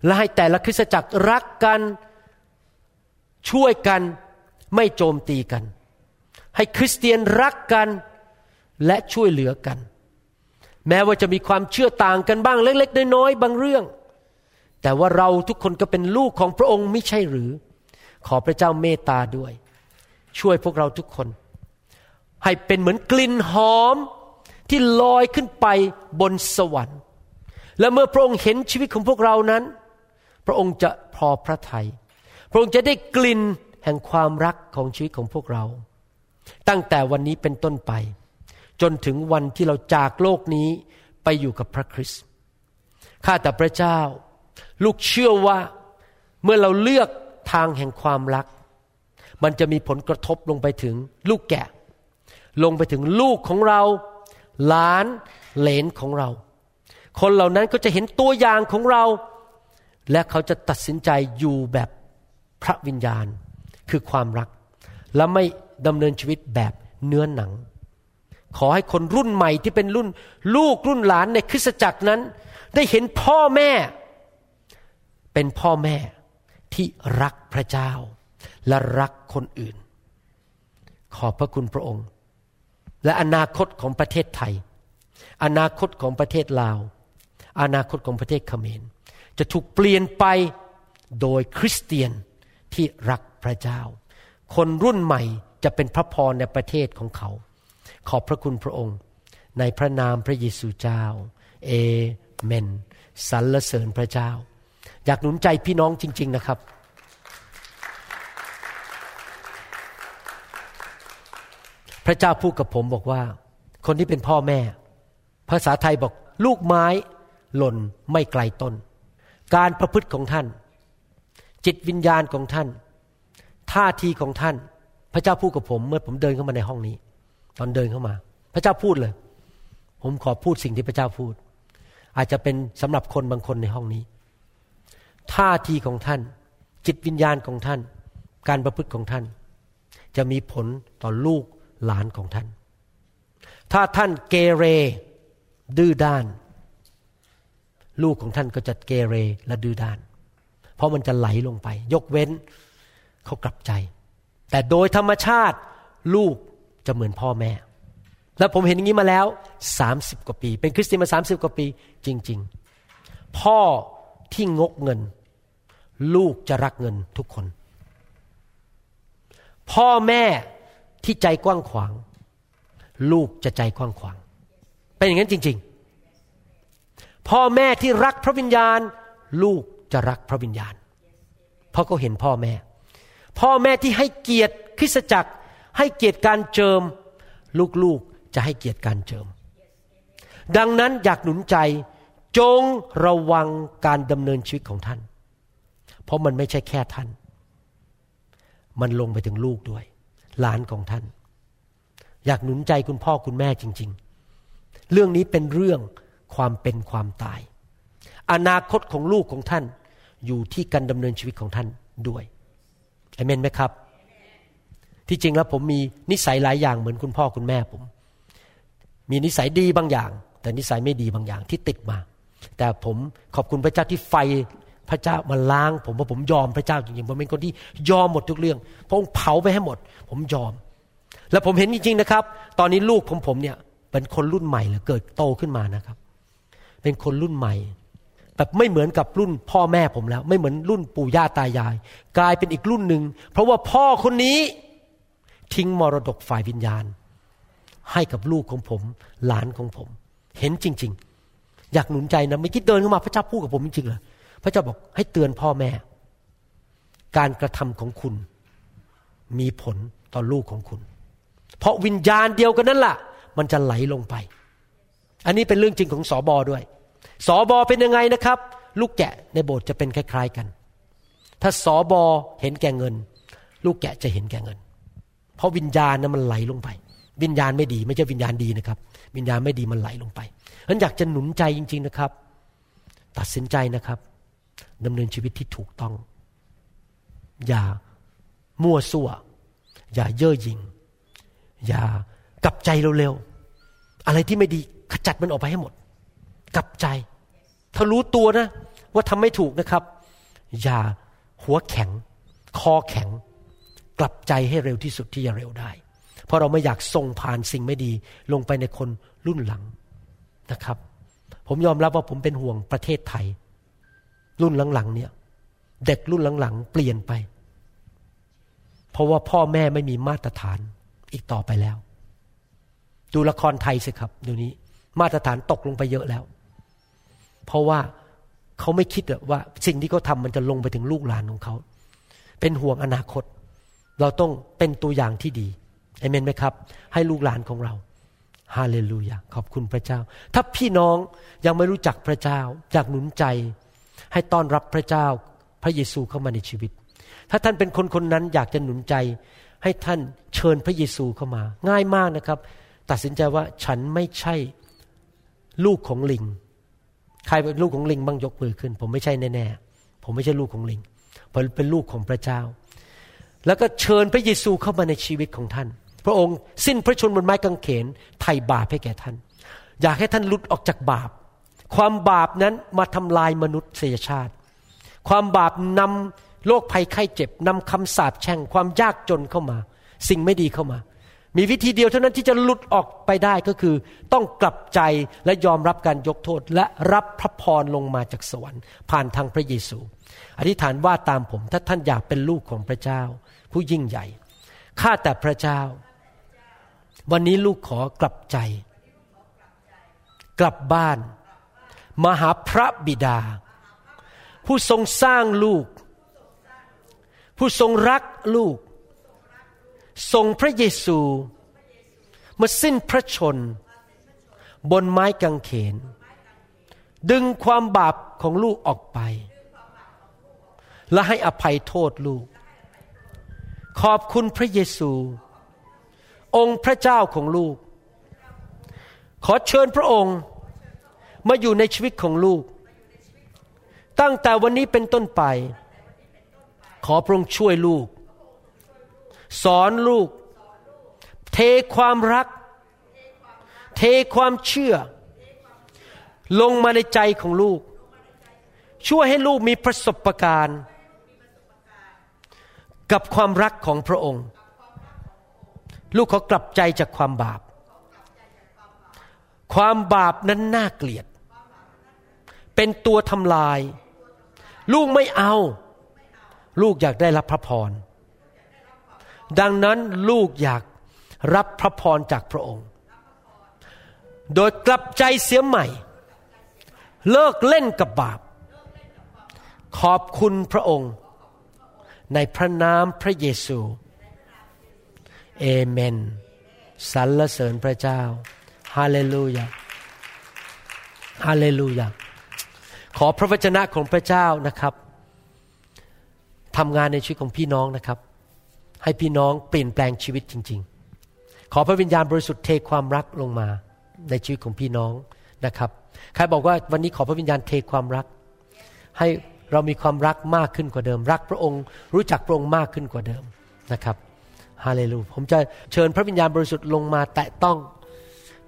และให้แต่ละคริสตจักรรักกันช่วยกันไม่โจมตีกัน ให้คริสเตียนรักกันและช่วยเหลือกัน แม้ว่าจะมีความเชื่อต่างกันบ้างเล็กๆน้อยๆบางเรื่อง แต่ว่าเราทุกคนก็เป็นลูกของพระองค์ไม่ใช่หรือ ขอพระเจ้าเมตตาด้วย ช่วยพวกเราทุกคน ให้เป็นเหมือนกลิ่นหอมที่ลอยขึ้นไปบนสวรรค์ และเมื่อพระองค์เห็นชีวิตของพวกเรานั้น พระองค์จะพอพระทยัยพระองค์จะได้กลิ่นแห่งความรักของชีวิตของพวกเรา ตั้งแต่วันนี้เป็นต้นไป จนถึงวันที่เราจากโลกนี้ไปอยู่กับพระคริสต์ข้าแต่พระเจ้า ลูกเชื่อว่าเมื่อเราเลือกทางแห่งความรัก มันจะมีผลกระทบลงไปถึงลูกแกะ ลงไปถึงลูกของเราหลานเหลนของเรา คนเหล่านั้นก็จะเห็นตัวอย่างของเรา และเขาจะตัดสินใจอยู่แบบพระวิญญาณคือความรัก และไม่ดำเนินชีวิตแบบเนื้อหนัง ขอให้คนรุ่นใหม่ที่เป็นรุ่น ลูกรุ่นหลานในคริสตจักรนั้น ได้เห็นพ่อแม่ เป็นพ่อแม่ที่รักพระเจ้า และรักคนอื่น ขอบพระคุณพระองค์ และอนาคตของประเทศไทย อนาคตของประเทศลาว อนาคตของประเทศเขมร จะถูกเปลี่ยนไปโดยคริสเตียนที่รักพระเจ้า คนรุ่นใหม่จะเป็นพระพรในประเทศของเขา ขอบพระคุณพระองค์ ในพระนามพระเยซูเจ้า เอเมนสรรเสริญพระเจ้า อยากหนุนใจพี่น้องจริง ๆนะครับ พระเจ้าพูดกับผมบอกว่า คนที่เป็นพ่อแม่ ภาษาไทยบอกลูกไม้หล่นไม่ไกลต้น การประพฤติของท่าน จิตวิญญาณของท่าน ท่าทีของท่าน พระเจ้าพูดกับผม เมื่อผมเดินเข้ามาในห้องนี้ ตอนเดินเข้ามา พระเจ้าพูดเลย ผมขอพูดสิ่งที่พระเจ้าพูด อาจจะเป็นสำหรับคนบางคนในห้องนี้ ท่าทีของท่าน จิตวิญญาณของท่าน การประพฤติของท่าน จะมีผลต่อลูก หลานของท่าน ถ้าท่านเกเร ดื้อด้าน ลูกของท่านก็จะเกเรและดื้อด้าน เพราะมันจะไหลลงไป ยกเว้นเขากลับใจ แต่โดยธรรมชาติลูกจะเหมือนพ่อแม่ แล้วผมเห็นอย่างนี้มาแล้วสามสิบกว่าปี เป็นคริสเตียนมาสามสิบกว่าปี จริง ๆ พ่อที่งกเงิน ลูกจะรักเงินทุกคน พ่อแม่ ที่ใจกว้างขวาง ลูกจะใจกว้างขวาง เป็นอย่างนั้นจริง ๆ พ่อแม่ที่รักพระวิญญาณ ลูกจะรักพระวิญญาณ เพราะเขาเห็นพ่อแม่ พ่อแม่ที่ให้เกียรติคริสตจักร ให้เกียรติการเจิม ลูกๆจะให้เกียรติการเจิม ดังนั้นอยากหนุนใจจงระวังการดำเนินชีวิตของท่าน เพราะมันไม่ใช่แค่ท่าน มันลงไปถึงลูกด้วย หลานของท่าน อยากหนุนใจคุณพ่อคุณแม่จริง ๆ เรื่องนี้เป็นเรื่องความเป็นความตาย อนาคตของลูกของท่านอยู่ที่การดำเนินชีวิตของท่านด้วยเอเมนไหมครับ ที่จริงแล้วผมมีนิสัยหลายอย่างเหมือนคุณพ่อคุณแม่ผม มีนิสัยดีบางอย่าง แต่นิสัยไม่ดีบางอย่างที่ติดมา แต่ผมขอบคุณพระเจ้าที่ไฟ พระเจ้ามาล้างผมว่าผมยอมพระเจ้าจริงๆผมเป็นคนที่ยอมหมดทุกเรื่อง พระองค์เผาไปให้หมด ผมยอม แล้วผมเห็นจริงๆนะครับ ตอนนี้ลูกของผมเนี่ย เป็นคนรุ่นใหม่เลยเกิดโตขึ้นมานะครับ เป็นคนรุ่นใหม่แบบไม่เหมือนกับรุ่นพ่อแม่ผมแล้ว ไม่เหมือนรุ่นปู่ย่าตายาย กลายเป็นอีกรุ่นหนึ่งเพราะว่าพ่อคนนี้ทิ้งมรดกฝ่ายวิญญาณ ให้กับลูกของผม หลานของผม เห็นจริง ๆ อยากหนุนใจนะไม่คิดเดินเข้ามาพระเจ้าพูดกับผมจริงๆเลย พระเจ้าบอกให้เตือนพ่อแม่ การกระทำของคุณ มีผลต่อลูกของคุณ เพราะวิญญาณเดียวกันนั่นแหละมันจะไหลลงไป อันนี้เป็นเรื่องจริงของสอบอด้วยสอบอเป็นยังไงนะครับ ลูกแกะในโบสถ์จะเป็นคล้ายๆกัน ถ้าสอบอเห็นแก่เงิน ลูกแกะจะเห็นแก่เงิน เพราะวิญญาณนั้นมันไหลลงไป วิญญาณไม่ดี ไม่ใช่วิญญาณดีนะครับ วิญญาณไม่ดีมันไหลลงไปฉันอยากจะหนุนใจจริง ๆนะครับ ตัดสินใจนะครับ ดำเนินชีวิตที่ถูกต้อง อย่ามั่วซั่ว อย่าเย่อหยิ่ง อย่ากลับใจเร็วๆ อะไรที่ไม่ดีขจัดมันออกไปให้หมด กลับใจ ถ้ารู้ตัวนะ ว่าทำไม่ถูกนะครับ อย่าหัวแข็ง คอแข็ง กลับใจให้เร็วที่สุดที่จะเร็วได้ เพราะเราไม่อยากส่งผ่านสิ่งไม่ดี ลงไปในคนรุ่นหลังนะครับ ผมยอมรับว่าผมเป็นห่วงประเทศไทย รุ่นหลังๆเนี่ย เด็กรุ่นหลังๆ เปลี่ยนไป เพราะว่าพ่อแม่ไม่มีมาตรฐานอีกต่อไปแล้ว ดูละครไทยสิครับเดี๋ยวนี้ มาตรฐานตกลงไปเยอะแล้ว เพราะว่าเขาไม่คิดว่าสิ่งที่เขาทามันจะลงไปถึงลูกหลานของเขา เป็นห่วงอนาคต เราต้องเป็นตัวอย่างที่ดีเอเมนไหมครับ ให้ลูกหลานของเราฮาเลลูยาขอบคุณพระเจ้า ถ้าพี่น้องยังไม่รู้จักพระเจ้า อยากหนุนใจ ให้ต้อนรับพระเจ้าพระเยซูเข้ามาในชีวิต ถ้าท่านเป็นคนคนนั้นอยากจะหนุนใจ ให้ท่านเชิญพระเยซูเข้ามา ง่ายมากนะครับ ตัดสินใจว่าฉันไม่ใช่ลูกของลิง ใครเป็นลูกของลิงบ้างยกมือขึ้น ผมไม่ใช่แน่ๆผมไม่ใช่ลูกของลิงผมเป็นลูกของพระเจ้า แล้วก็เชิญพระเยซูเข้ามาในชีวิตของท่าน พระองค์สิ้นพระชนม์บนไม้กางเขนไถ่บาปให้แก่ท่าน อยากให้ท่านหลุดออกจากบาป ความบาปนั้นมาทำลายมนุษยชาติ ความบาปนำโรคภัยไข้เจ็บนำคำสาปแช่งความยากจนเข้ามา สิ่งไม่ดีเข้ามา มีวิธีเดียวเท่านั้นที่จะหลุดออกไปได้ก็คือ ต้องกลับใจและยอมรับการยกโทษ และรับพระพรลงมาจากสวรรค์ ผ่านทางพระเยซู อธิษฐานว่าตามผมถ้าท่านอยากเป็นลูกของพระเจ้า ผู้ยิ่งใหญ่ข้าแต่พระเจ้า วันนี้ลูกขอกลับใจ กลับบ้าน มาหาพระบิดา ผู้ทรงสร้างลูก ผู้ทรงรักลูก ทรงพระเยซูมาสิ้นพระชน บนไม้กางเขน ดึงความบาปของลูกออกไป และให้อภัยโทษลูก ขอบคุณพระเยซู องค์พระเจ้าของลูก ขอเชิญพระองค์ มาอยู่ในชีวิตของลูก ตั้งแต่วันนี้เป็นต้นไป ขอพระองค์ช่วยลูก สอนลูก เทความรัก เทความเชื่อ ลงมาในใจของลูก ช่วยให้ลูกมีประสบการณ์ กับความรักของพระองค์ ลูกขอกลับใจจากความบาปความบาปนั้นน่าเกลียด เป็นตัวทำลาย ลูกไม่เอา ลูกอยากได้รับพระพร ดังนั้นลูกอยากรับพระพรจากพระองค์ โดยกลับใจเสียใหม่ เลิกเล่นกับบาป ขอบคุณพระองค์ ในพระนามพระเยซู เอเมนสรรเสริญพระเจ้า ฮาเลลูยา ฮาเลลูยา ขอพระวจนะของพระเจ้านะครับทำงานในชีวิตของพี่น้องนะครับ ให้พี่น้องเปลี่ยนแปลงชีวิตจริง ๆ ขอพระวิญญาณบริสุทธิ์เทความรักลงมาในชีวิตของพี่น้องนะครับ ใครบอกว่าวันนี้ขอพระวิญญาณเทความรัก ให้เรามีความรักมากขึ้นกว่าเดิม รักพระองค์ รู้จักพระองค์มากขึ้นกว่าเดิมนะครับฮาเลลูยาผมจะเชิญพระวิญญาณบริสุทธิ์ลงมา แตะต้อง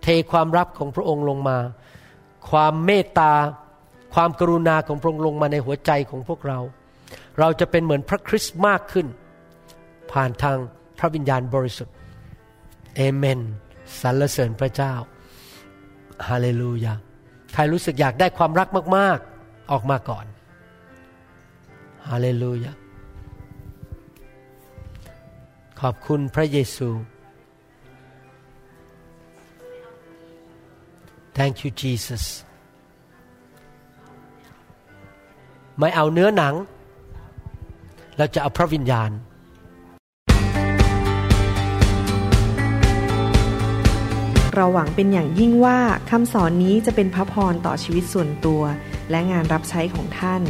เทความรับของพระองค์ลงมา ความเมตตา ความกรุณาของพระองค์ลงมาในหัวใจของพวกเรา เราจะเป็นเหมือนพระคริสต์มากขึ้น ผ่านทางพระวิญญาณบริสุทธิ์เอเมนสรรเสริญพระเจ้าฮาเลลูยาใครรู้สึกอยากได้ความรักมาก ๆ ออกมาก่อนฮาเลลูยาขอบคุณพระเยซู Thank you Jesus ไม่เอาเนื้อหนัง เราจะเอาพระวิญญาณ เราหวังเป็นอย่างยิ่งว่าคำสอนนี้จะเป็นพระพรต่อชีวิตส่วนตัว และงานรับใช้ของท่าน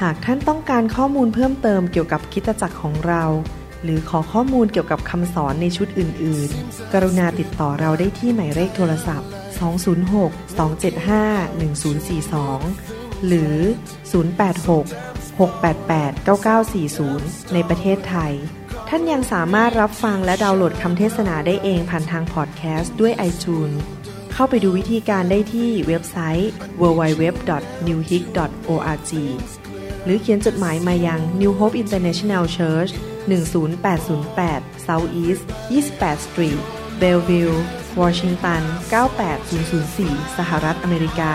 หากท่านต้องการข้อมูลเพิ่มเติมเกี่ยวกับคิตจักรของเรา หรือขอข้อมูลเกี่ยวกับคำสอนในชุดอื่น ๆ กรุณาติดต่อเราได้ที่หมายเลขโทรศัพท์ 206-275-1042 หรือ 086-688-9940 ในประเทศไทย ท่านยังสามารถรับฟังและดาวน์โหลดคำเทศนาได้เองผ่านทางพอดแคสต์ด้วย iTunes เข้าไปดูวิธีการได้ที่เว็บไซต์ www.newhick.org หรือเขียนจดหมายมายัง New Hope International Church 10808 South East 28 Street Bellevue Washington 98004 สหรัฐอเมริกา